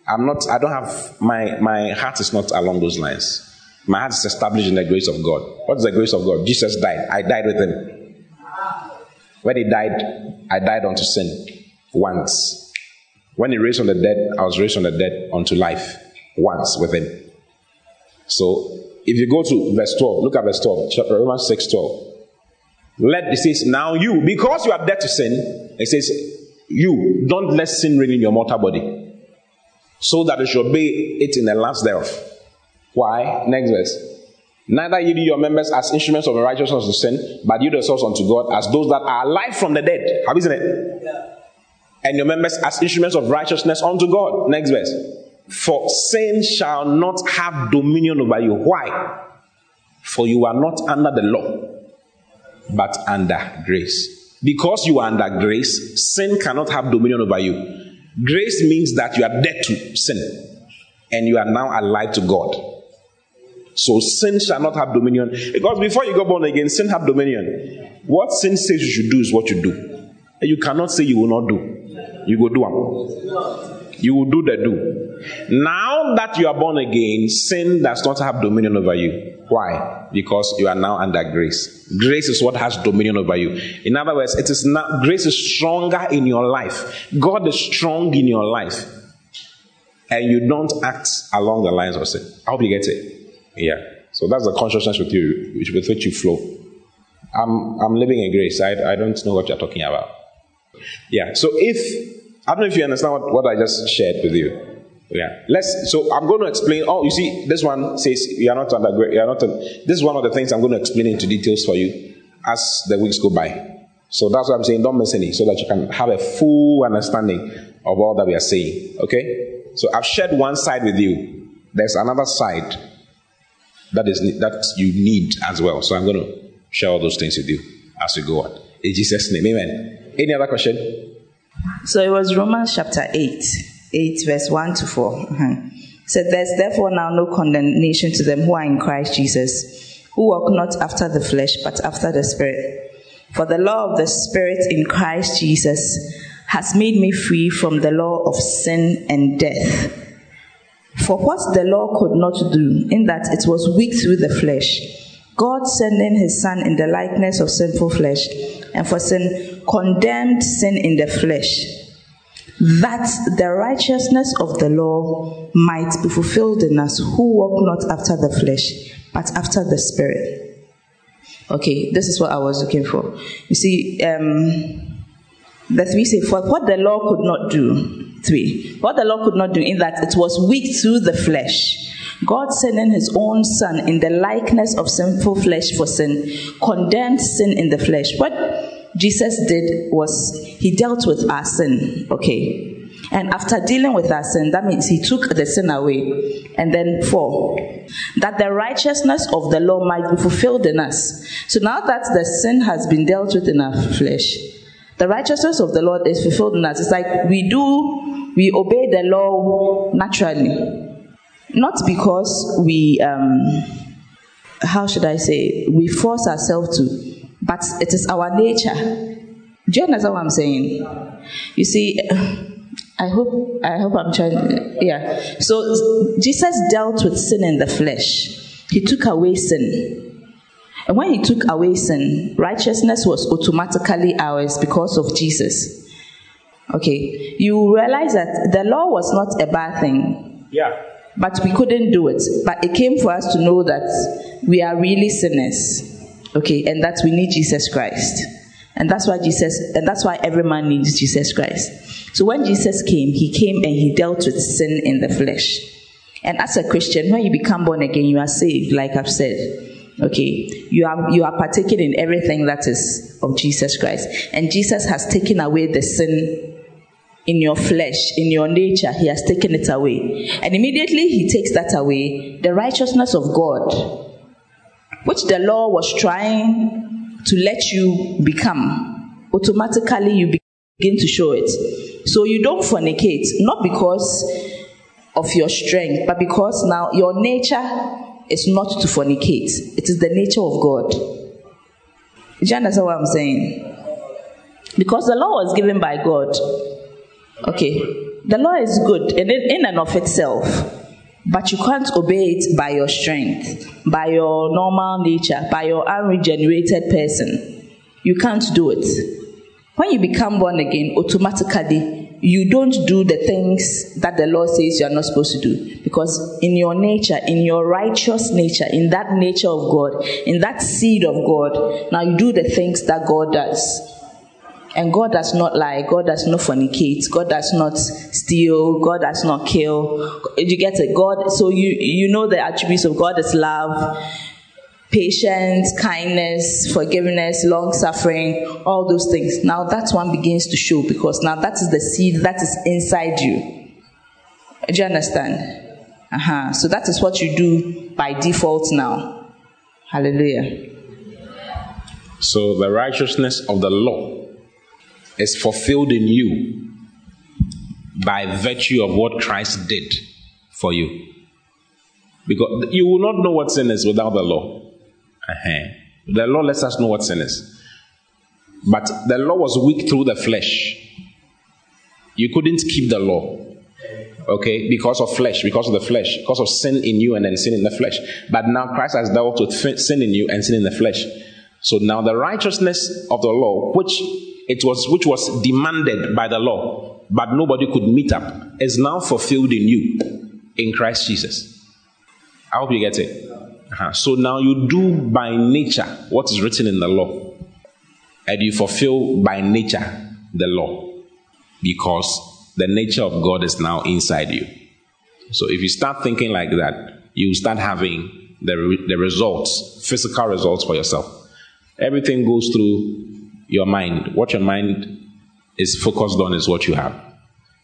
I'm not. I don't have my my heart is not along those lines. My heart is established in the grace of God. What is the grace of God? Jesus died. I died with him. When he died, I died unto sin once. When he raised from the dead, I was raised from the dead unto life once with him. So if you go to verse 12, look at verse 12, chapter Romans 6 12. Let it says, now you, because you are dead to sin, it says, you don't let sin reign in your mortal body, so that you should obey it in the last thereof. Why? Next verse. Neither yield your members as instruments of righteousness to sin, but you yourselves unto God as those that are alive from the dead. Have you seen it? Yeah. And your members as instruments of righteousness unto God. Next verse. For sin shall not have dominion over you. Why? For you are not under the law, but under grace. Because you are under grace, sin cannot have dominion over you. Grace means that you are dead to sin and you are now alive to God. So sin shall not have dominion. Because before you got born again, sin had dominion. What sin says you should do is what you do. And you cannot say you will not do. You will do them. You will do the do. Now that you are born again, sin does not have dominion over you. Why? Because you are now under grace. Grace is what has dominion over you. In other words, it is not grace is stronger in your life. God is strong in your life. And you don't act along the lines of sin. I hope you get it. Yeah. So that's the consciousness with you, which with which you flow. I'm, I'm living in grace. I, I don't know what you're talking about. Yeah. So if I don't know if you understand what, what I just shared with you. Yeah. Let's. So I'm going to explain. Oh, you see, this one says you are not under. You are not. this is one of the things I'm going to explain into details for you as the weeks go by. So that's what I'm saying. Don't miss any, so that you can have a full understanding of all that we are saying. Okay. So I've shared one side with you. There's another side that is that you need as well. So I'm going to share all those things with you as we go on. In Jesus' name, Amen. Any other question? So it was Romans chapter 8, 8 verse 1 to 4. Uh-huh. So there's therefore now no condemnation to them who are in Christ Jesus, who walk not after the flesh, but after the Spirit. For the law of the Spirit in Christ Jesus has made me free from the law of sin and death. For what the law could not do, in that it was weak through the flesh, God sending his Son in the likeness of sinful flesh, and for sin condemned sin in the flesh, that the righteousness of the law might be fulfilled in us who walk not after the flesh, but after the Spirit. Okay, this is what I was looking for. You see, um, the three say, For what the law could not do, three, what the law could not do, in that it was weak through the flesh. God sending his own son in the likeness of sinful flesh for sin, condemned sin in the flesh. What Jesus did was he dealt with our sin, okay? And after dealing with our sin, that means he took the sin away. And then four, that the righteousness of the law might be fulfilled in us. So now that the sin has been dealt with in our flesh, the righteousness of the Lord is fulfilled in us. It's like we do, we obey the law naturally. Not because we, um, how should I say, we force ourselves to, but it is our nature. Do you understand what I'm saying? You see, <sighs> I hope I hope I'm trying. Yeah. So Jesus dealt with sin in the flesh. He took away sin. And when he took away sin, righteousness was automatically ours because of Jesus. Okay. You realize that the law was not a bad thing. Yeah. But we couldn't do it. But it came for us to know that we are really sinners. Okay, and that we need Jesus Christ. And that's why Jesus, and that's why every man needs Jesus Christ. So when Jesus came, he came and he dealt with sin in the flesh. And as a Christian, when you become born again, you are saved, like I've said. Okay, you are you are partaking in everything that is of Jesus Christ, and Jesus has taken away the sin in your flesh, in your nature. He has taken it away, and immediately He takes that away. The righteousness of God, which the law was trying to let you become, automatically you begin to show it. So you don't fornicate, not because of your strength, but because now your nature is not to fornicate. It is the nature of God. Do you understand what I'm saying? Because the law was given by God. Okay. The law is good in, in and of itself. But you can't obey it by your strength, by your normal nature, by your unregenerated person. You can't do it. When you become born again, automatically you don't do the things that the law says you are not supposed to do. Because in your nature, in your righteous nature, in that nature of God, in that seed of God, now you do the things that God does. And God does not lie, God does not fornicate, God does not steal, God does not kill. You get it? God, so you, you know the attributes of God is love, patience, kindness, forgiveness, long suffering, all those things. Now that one begins to show because now that is the seed that is inside you. Do you understand? Uh-huh. So that is what you do by default now. Hallelujah. So the righteousness of the law is fulfilled in you by virtue of what Christ did for you. Because you will not know what sin is without the law. Uh-huh. The law lets us know what sin is. But the law was weak through the flesh. You couldn't keep the law. Okay, because of flesh, because of the flesh, because of sin in you and then sin in the flesh. But now Christ has dealt with sin in you and sin in the flesh. So now the righteousness of the law, which it was which was demanded by the law, but nobody could meet up, is now fulfilled in you in Christ Jesus. I hope you get it. Uh-huh. So now you do by nature what is written in the law, and you fulfill by nature the law because the nature of God is now inside you. So if you start thinking like that, you start having the, the results, physical results for yourself. Everything goes through your mind. What your mind is focused on is what you have.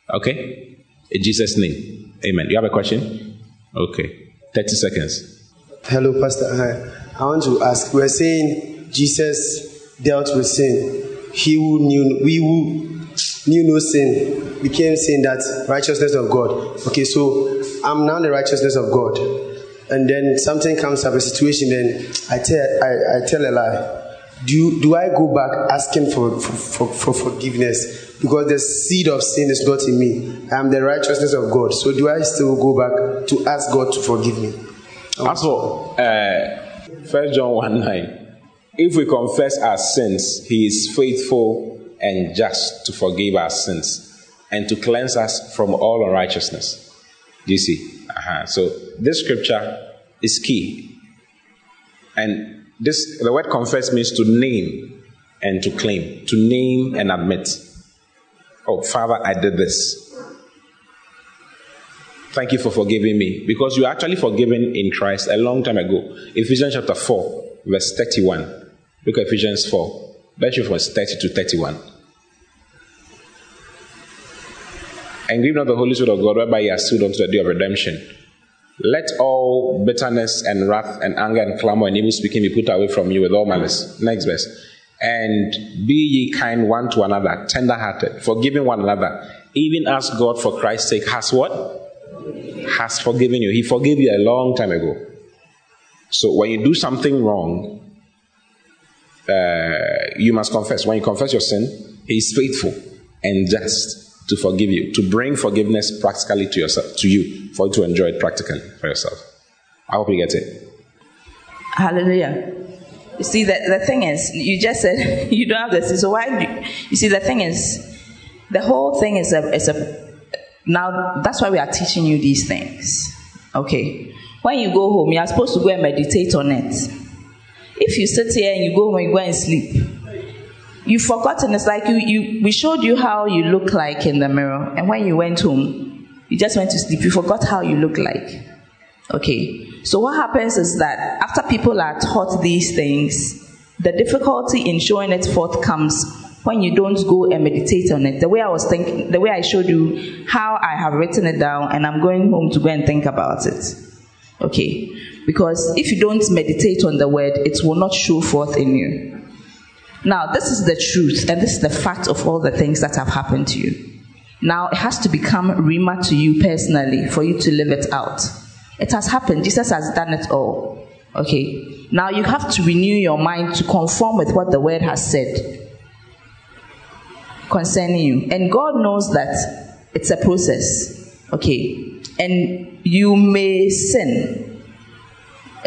Okay? In Jesus' name. Amen. You have a question? Okay. 30 seconds. Hello, Pastor. Hi. I want to ask. We're saying Jesus dealt with sin. He who knew, we who knew no sin became sin that righteousness of God. Okay, so I'm now the righteousness of God. And then something comes up, a situation, then I tell, I, I tell a lie. Do, do I go back asking for, for, for, for forgiveness? Because the seed of sin is not in me. I am the righteousness of God. So do I still go back to ask God to forgive me? As for First John 1 9, if we confess our sins, he is faithful and just to forgive our sins and to cleanse us from all unrighteousness. Do you see? Uh-huh. So this scripture is key. And this the word confess means to name and to claim, to name and admit. Oh, Father, I did this. Thank you for forgiving me. Because you are actually forgiven in Christ a long time ago. Ephesians chapter 4, verse 31. Look at Ephesians 4. Let's read from verse 30 to 31. And grieve not the Holy Spirit of God, whereby ye are sealed unto the day of redemption. Let all bitterness and wrath and anger and clamor and evil speaking be put away from you with all malice. Next verse. And be ye kind one to another, tender hearted, forgiving one another, even as God for Christ's sake has what? has forgiven you. He forgave you a long time ago. So when you do something wrong, uh, you must confess. When you confess your sin, He is faithful and just to forgive you, to bring forgiveness practically to yourself, to you, for you to enjoy it practically for yourself. I hope you get it. Hallelujah. You see, the, the thing is, you just said <laughs> you don't have this. So why? Do you, you see, the thing is, the whole thing is a, is a now, that's why we are teaching you these things. Okay. When you go home, you are supposed to go and meditate on it. If you sit here and you go home and you go and sleep, You've forgotten. It's like you, you, we showed you how you look like in the mirror, and when you went home, you just went to sleep. You forgot how you look like. Okay. So what happens is that after people are taught these things, the difficulty in showing it forth comes when you don't go and meditate on it. The way I was thinking, the way I showed you how I have written it down, and I'm going home to go and think about it. Okay. Because if you don't meditate on the word, it will not show forth in you. Now, this is the truth, and this is the fact of all the things that have happened to you. Now, it has to become Rhema to you personally for you to live it out. It has happened. Jesus has done it all. Okay. Now, you have to renew your mind to conform with what the word has said concerning you. And God knows that it's a process. Okay. And you may sin.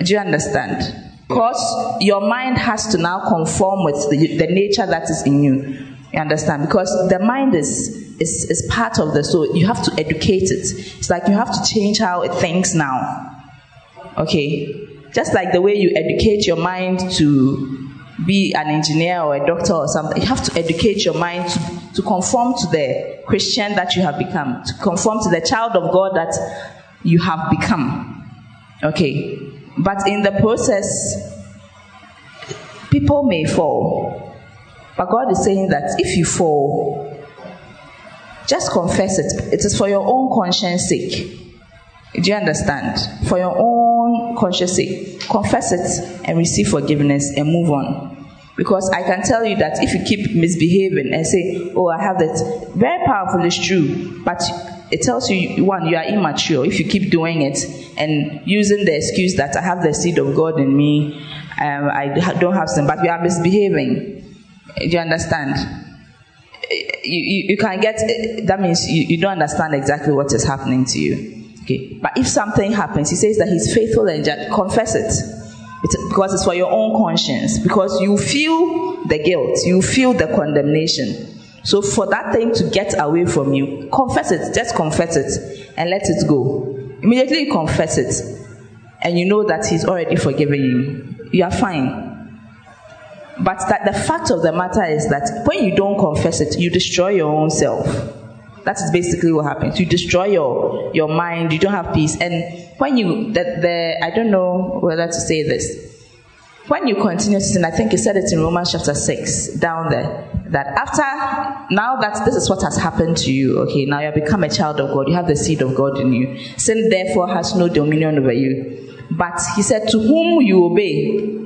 Do you understand? Because your mind has to now conform with the, the nature that is in you. You understand? Because the mind is, is, is part of the soul. You have to educate it. It's like you have to change how it thinks now. Okay? Just like the way you educate your mind to be an engineer or a doctor or something, you have to educate your mind to, to conform to the Christian that you have become, to conform to the child of God that you have become. Okay? But in the process, people may fall. But God is saying that if you fall, just confess it. It is for your own conscience sake. Do you understand? For your own conscience sake. Confess it and receive forgiveness and move on. Because I can tell you that if you keep misbehaving and say, Oh, I have that, very powerful, it's true. But it tells you one you are immature if you keep doing it and using the excuse that I have the seed of God in me, um, I don't have sin, but you are misbehaving. Do you understand? You, you, you can get that means you, you don't understand exactly what is happening to you. Okay, but if something happens, he says that he's faithful and just confess it. It's because it's for your own conscience. Because you feel the guilt, you feel the condemnation. So for that thing to get away from you, confess it. Just confess it and let it go. Immediately you confess it and you know that He's already forgiven you. You are fine. But that the fact of the matter is that when you don't confess it, you destroy your own self. That is basically what happens. You destroy your, your mind, you don't have peace. And when you, the, the, I don't know whether to say this. When you continue to sin, I think he said it in Romans chapter 6, down there, that after, now that this is what has happened to you, okay, now you have become a child of God, you have the seed of God in you. Sin therefore has no dominion over you. But he said, to whom you obey,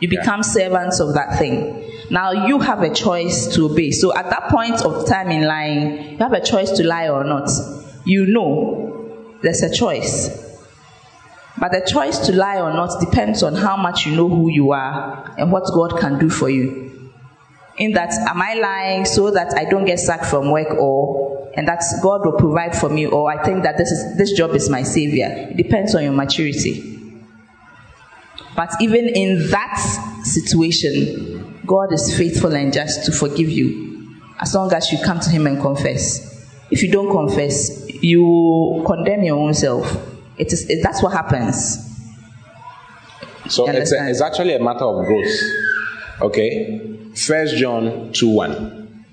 you become yeah. servants of that thing. Now you have a choice to obey. So at that point of time in lying, you have a choice to lie or not. You know there's a choice. But the choice to lie or not depends on how much you know who you are and what God can do for you. In that, am I lying so that I don't get sacked from work or and that God will provide for me or I think that this is this job is my savior. It depends on your maturity. But even in that situation, God is faithful and just to forgive you as long as you come to Him and confess. If you don't confess, you condemn your own self. It is it, that's what happens. So it's, a, it's actually a matter of growth. Okay? First John 2 1.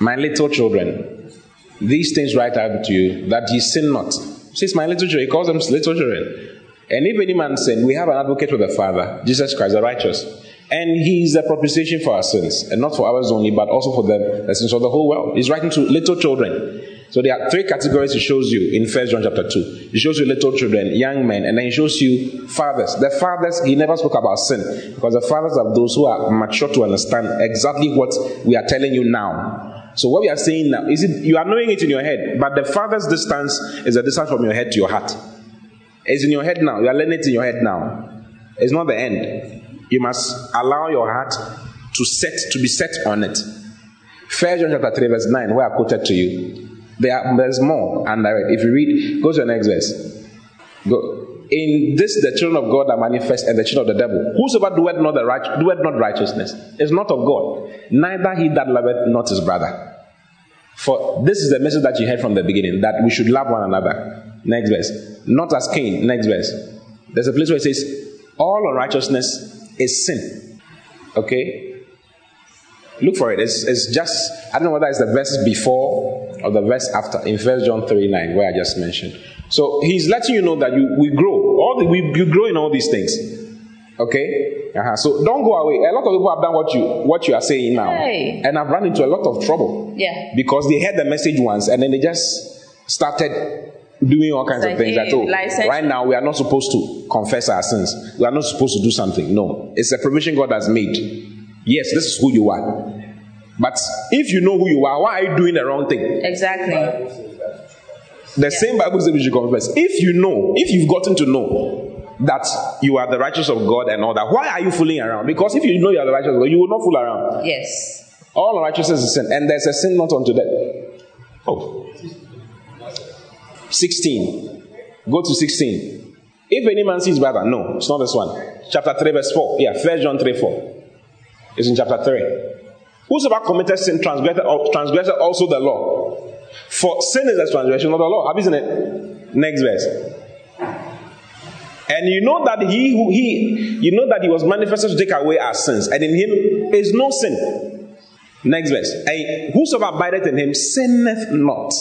My little children, these things write out to you that ye sin not. Since my little children, he calls them little children. And if any man sin, we have an advocate with the Father, Jesus Christ the righteous. And he is the propitiation for our sins, and not for ours only, but also for them, the sins of the whole world. He's writing to little children. So there are three categories he shows you in First John chapter 2. He shows you little children, young men, and then he shows you fathers. The fathers, he never spoke about sin, because the fathers are those who are mature to understand exactly what we are telling you now. So what we are saying now is it, you are knowing it in your head, but the father's distance is the distance from your head to your heart. It's in your head now. You are learning it in your head now. It's not the end. You must allow your heart to set to be set on it. First John chapter 3, verse 9, where I quoted to you. There are, there's more under it. If you read, go to the next verse. Go. In this the children of God are manifest and the children of the devil. Whosoever doeth not the right doeth not righteousness is not of God, neither he that loveth not his brother. For this is the message that you heard from the beginning, that we should love one another. Next verse. Not as Cain. Next verse. There's a place where it says, All unrighteousness is sin. Okay? Look for it. It's, it's just, I don't know whether it's the verse before or the verse after in First John 3 9, where I just mentioned. So he's letting you know that you we grow. All the, we, you grow in all these things. Okay? Uh-huh. So don't go away. A lot of people have done what you what you are saying now. Hey. And I've run into a lot of trouble. Yeah. Because they heard the message once and then they just started doing all kinds It's of things. That, oh, right now we are not supposed to confess our sins. We are not supposed to do something. No. It's a provision God has made. Yes, this is who you are. But if you know who you are, why are you doing the wrong thing? Exactly. The same Bible says we should confess. If you know, if you've gotten to know that you are the righteous of God and all that, why are you fooling around? Because if you know you are the righteous of God, you will not fool around. Yes. All unrighteousness is sin, and there's a sin not unto death. Oh. 16. Go to 16. If any man sees brother, no, it's not this one. Chapter 3, verse 4. Yeah, First John 3, 4. It's in chapter 3. Whosoever committed sin transgressed, uh, transgressed also the law. For sin is a transgression of the law. Have you seen it? Next verse. And you know that he who he you know that he was manifested to take away our sins, and in him is no sin. Next verse. And whosoever abideth in him sinneth not.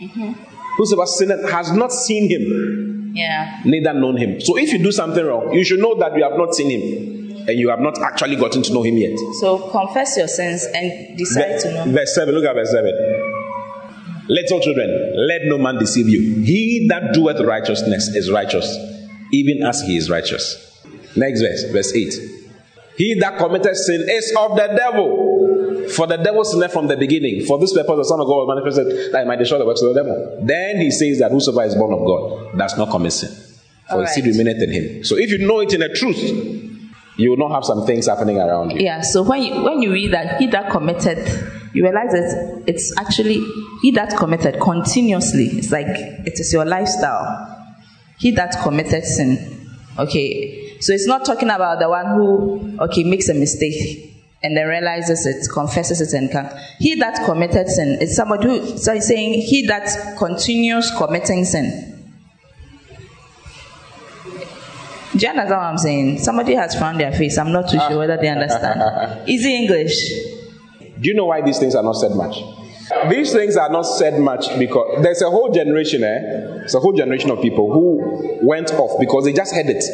Mm-hmm. Whosoever sinneth has not seen him, Yeah. neither known him. So if you do something wrong, you should know that you have not seen him, and you have not actually gotten to know him yet. So confess your sins and decide to know. Verse 7, look at verse 7. Little children, let no man deceive you. He that doeth righteousness is righteous, even as he is righteous. Next verse, verse 8. He that committed sin is of the devil. For the devil sinned from the beginning. For this purpose the Son of God was manifested that he might destroy the works of the devil. Then he says that whosoever is born of God does not commit sin. For All the seed remaineth in him. So if you know it in the truth, you will not have some things happening around you. Yeah. So when you, when you read that he that committed, you realize that it's actually he that committed continuously. It's like it is your lifestyle. He that committed sin. Okay. So it's not talking about the one who okay makes a mistake and then realizes it, confesses it, and can. He that committed sin is somebody who. So he's saying he that continues committing sin. Do you understand what I'm saying? Somebody has found their face. I'm not too sure whether they understand. <laughs> Easy English. Do you know why these things are not said much? These things are not said much because there's a whole generation, eh? It's a whole generation of people who went off because they just heard it.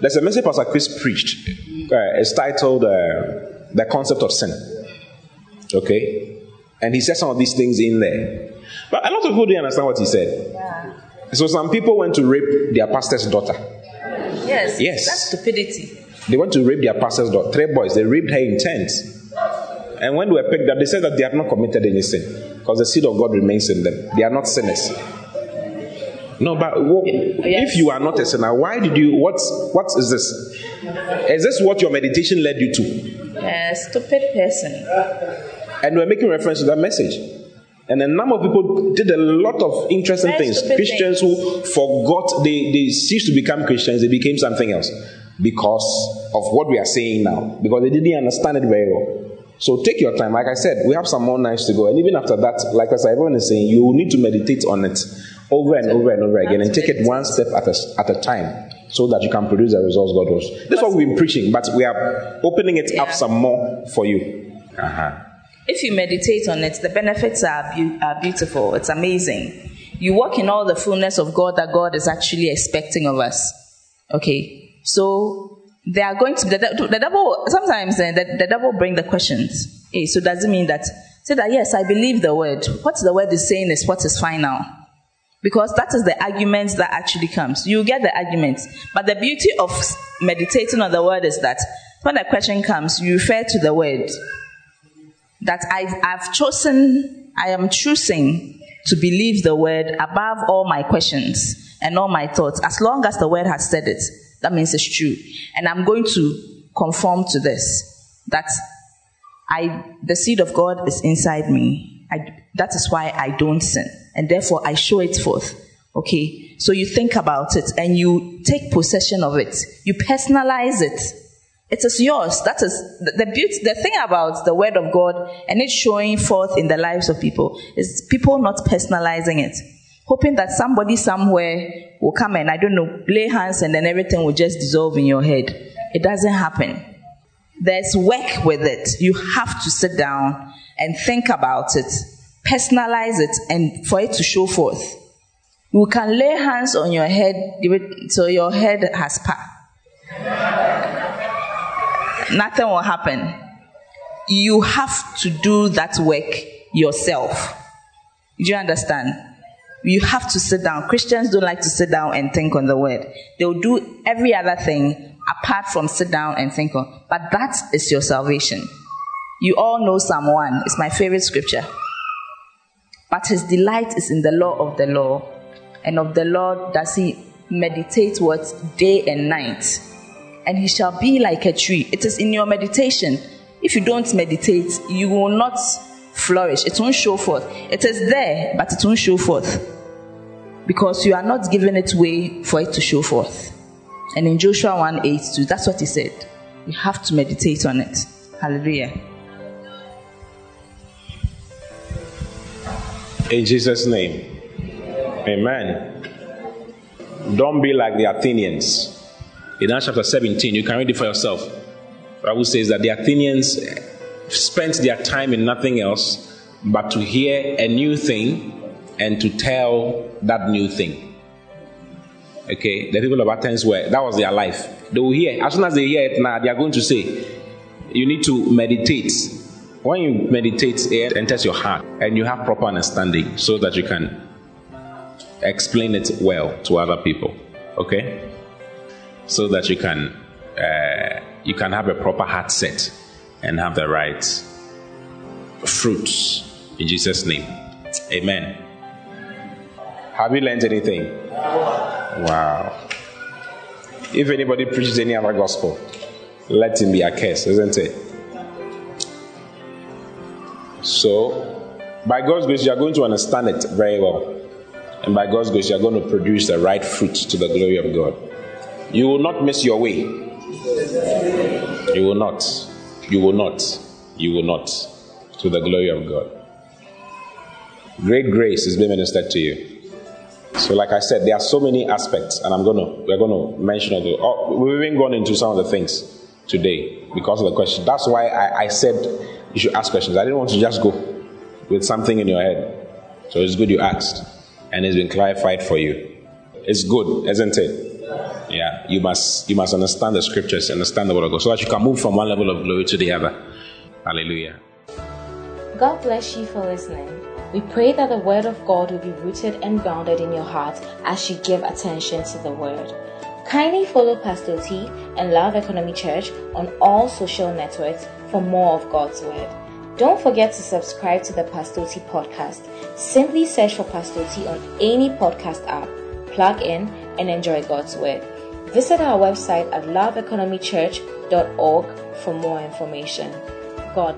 There's a message Pastor Chris preached. Uh, it's titled uh, The Concept of Sin. Okay? And he said some of these things in there. But a lot of people didn't understand what he said. So some people went to rape their pastor's daughter. Yes. Yes. That's stupidity. They went to rape their pastor's daughter. Three boys. They raped her in tents. And when they were picked up, they said that they have not committed any sin because the seed of God remains in them. They are not sinners. No, but wo- Yes. if you are not a sinner, why did you? What? What is this? Is this what your meditation led you to? A stupid person. And we're making reference to that message. And a number of people did a lot of interesting Very things. stupid Christians who forgot, they, they ceased to become Christians, they became something else because of what we are saying now, because they didn't understand it very well. So take your time. Like I said, we have some more nights to go. And even after that, like Pastor everyone is saying, you need to meditate on it over and over and over again and take it one step at a, at a time so that you can produce the results God wants. This is what we've been preaching, but we are opening it up some more for you. Uh-huh. If you meditate on it, the benefits are, beau- are beautiful. It's amazing. You walk in all the fullness of God that God is actually expecting of us. Okay. So they are going to, the, the devil, sometimes eh, the, the devil bring the questions. Hey, so does it mean that, say that, yes, I believe the word. What the word is saying is what is final. Because that is the argument that actually comes. You get the argument. But the beauty of meditating on the word is that when the question comes, you refer to the word. That I've, I've chosen, I am choosing to believe the word above all my questions and all my thoughts. As long as the word has said it, that means it's true. And I'm going to conform to this. That I, the seed of God is inside me. I, that is why I don't sin. And therefore I show it forth. Okay. So you think about it and you take possession of it. You personalize it. It is yours. That is the, beauty, the thing about the word of God and it showing forth in the lives of people is people not personalizing it. Hoping that somebody somewhere will come and, I don't know, lay hands and then everything will just dissolve in your head. It doesn't happen. There's work with it. You have to sit down and think about it, personalize it, and for it to show forth. You can lay hands on your head so your head has power. Nothing will happen. You have to do that work yourself. Do you understand? You have to sit down. Christians don't like to sit down and think on the word. They'll do every other thing apart from sit down and think on. But that is your salvation. You all know Psalm 1. It's my favorite scripture. But his delight is in the law of the law, and of the Lord does he meditate what day and night. And he shall be like a tree. It is in your meditation. If you don't meditate, you will not flourish. It won't show forth. It is there, but it won't show forth. Because you are not giving it way for it to show forth. And in Joshua 1 8 2, that's what he said. You have to meditate on it. Hallelujah. In Jesus' name. Amen. Don't be like the Athenians. In Acts chapter 17, you can read it for yourself. The Bible says that the Athenians spent their time in nothing else but to hear a new thing and to tell that new thing. Okay, the people of Athens were that was their life. They will hear as soon as they hear it now, they are going to say, You need to meditate. When you meditate, it enters your heart and you have proper understanding so that you can explain it well to other people. Okay? So that you can uh, you can have a proper heart set and have the right fruits in Jesus' name. Amen. Have you learned anything? Wow. If anybody preaches any other gospel, let him be accursed, isn't it? So, by God's grace, you are going to understand it very well. And by God's grace, you are going to produce the right fruit to the glory of God. You will not miss your way. You will not. You will not. You will not. To the glory of God. Great grace is being ministered to you. So, like I said, there are so many aspects, and I'm gonna we're gonna mention all the. Oh, we've even gone into some of the things today because of the question. That's why I, I said you should ask questions. I didn't want to just go with something in your head. So it's good you asked, and it's been clarified for you. It's good, isn't it? Yeah, you must you must understand the scriptures, understand the word of God, so that you can move from one level of glory to the other. Hallelujah. God bless you for listening. We pray that the Word of God will be rooted and grounded in your heart as you give attention to the Word. Kindly follow Pastor T and Love Economy Church on all social networks for more of God's Word. Don't forget to subscribe to the Pastor T podcast. Simply search for Pastor T on any podcast app, plug in, and enjoy God's Word. Visit our website at loveeconomychurch.org for more information. God.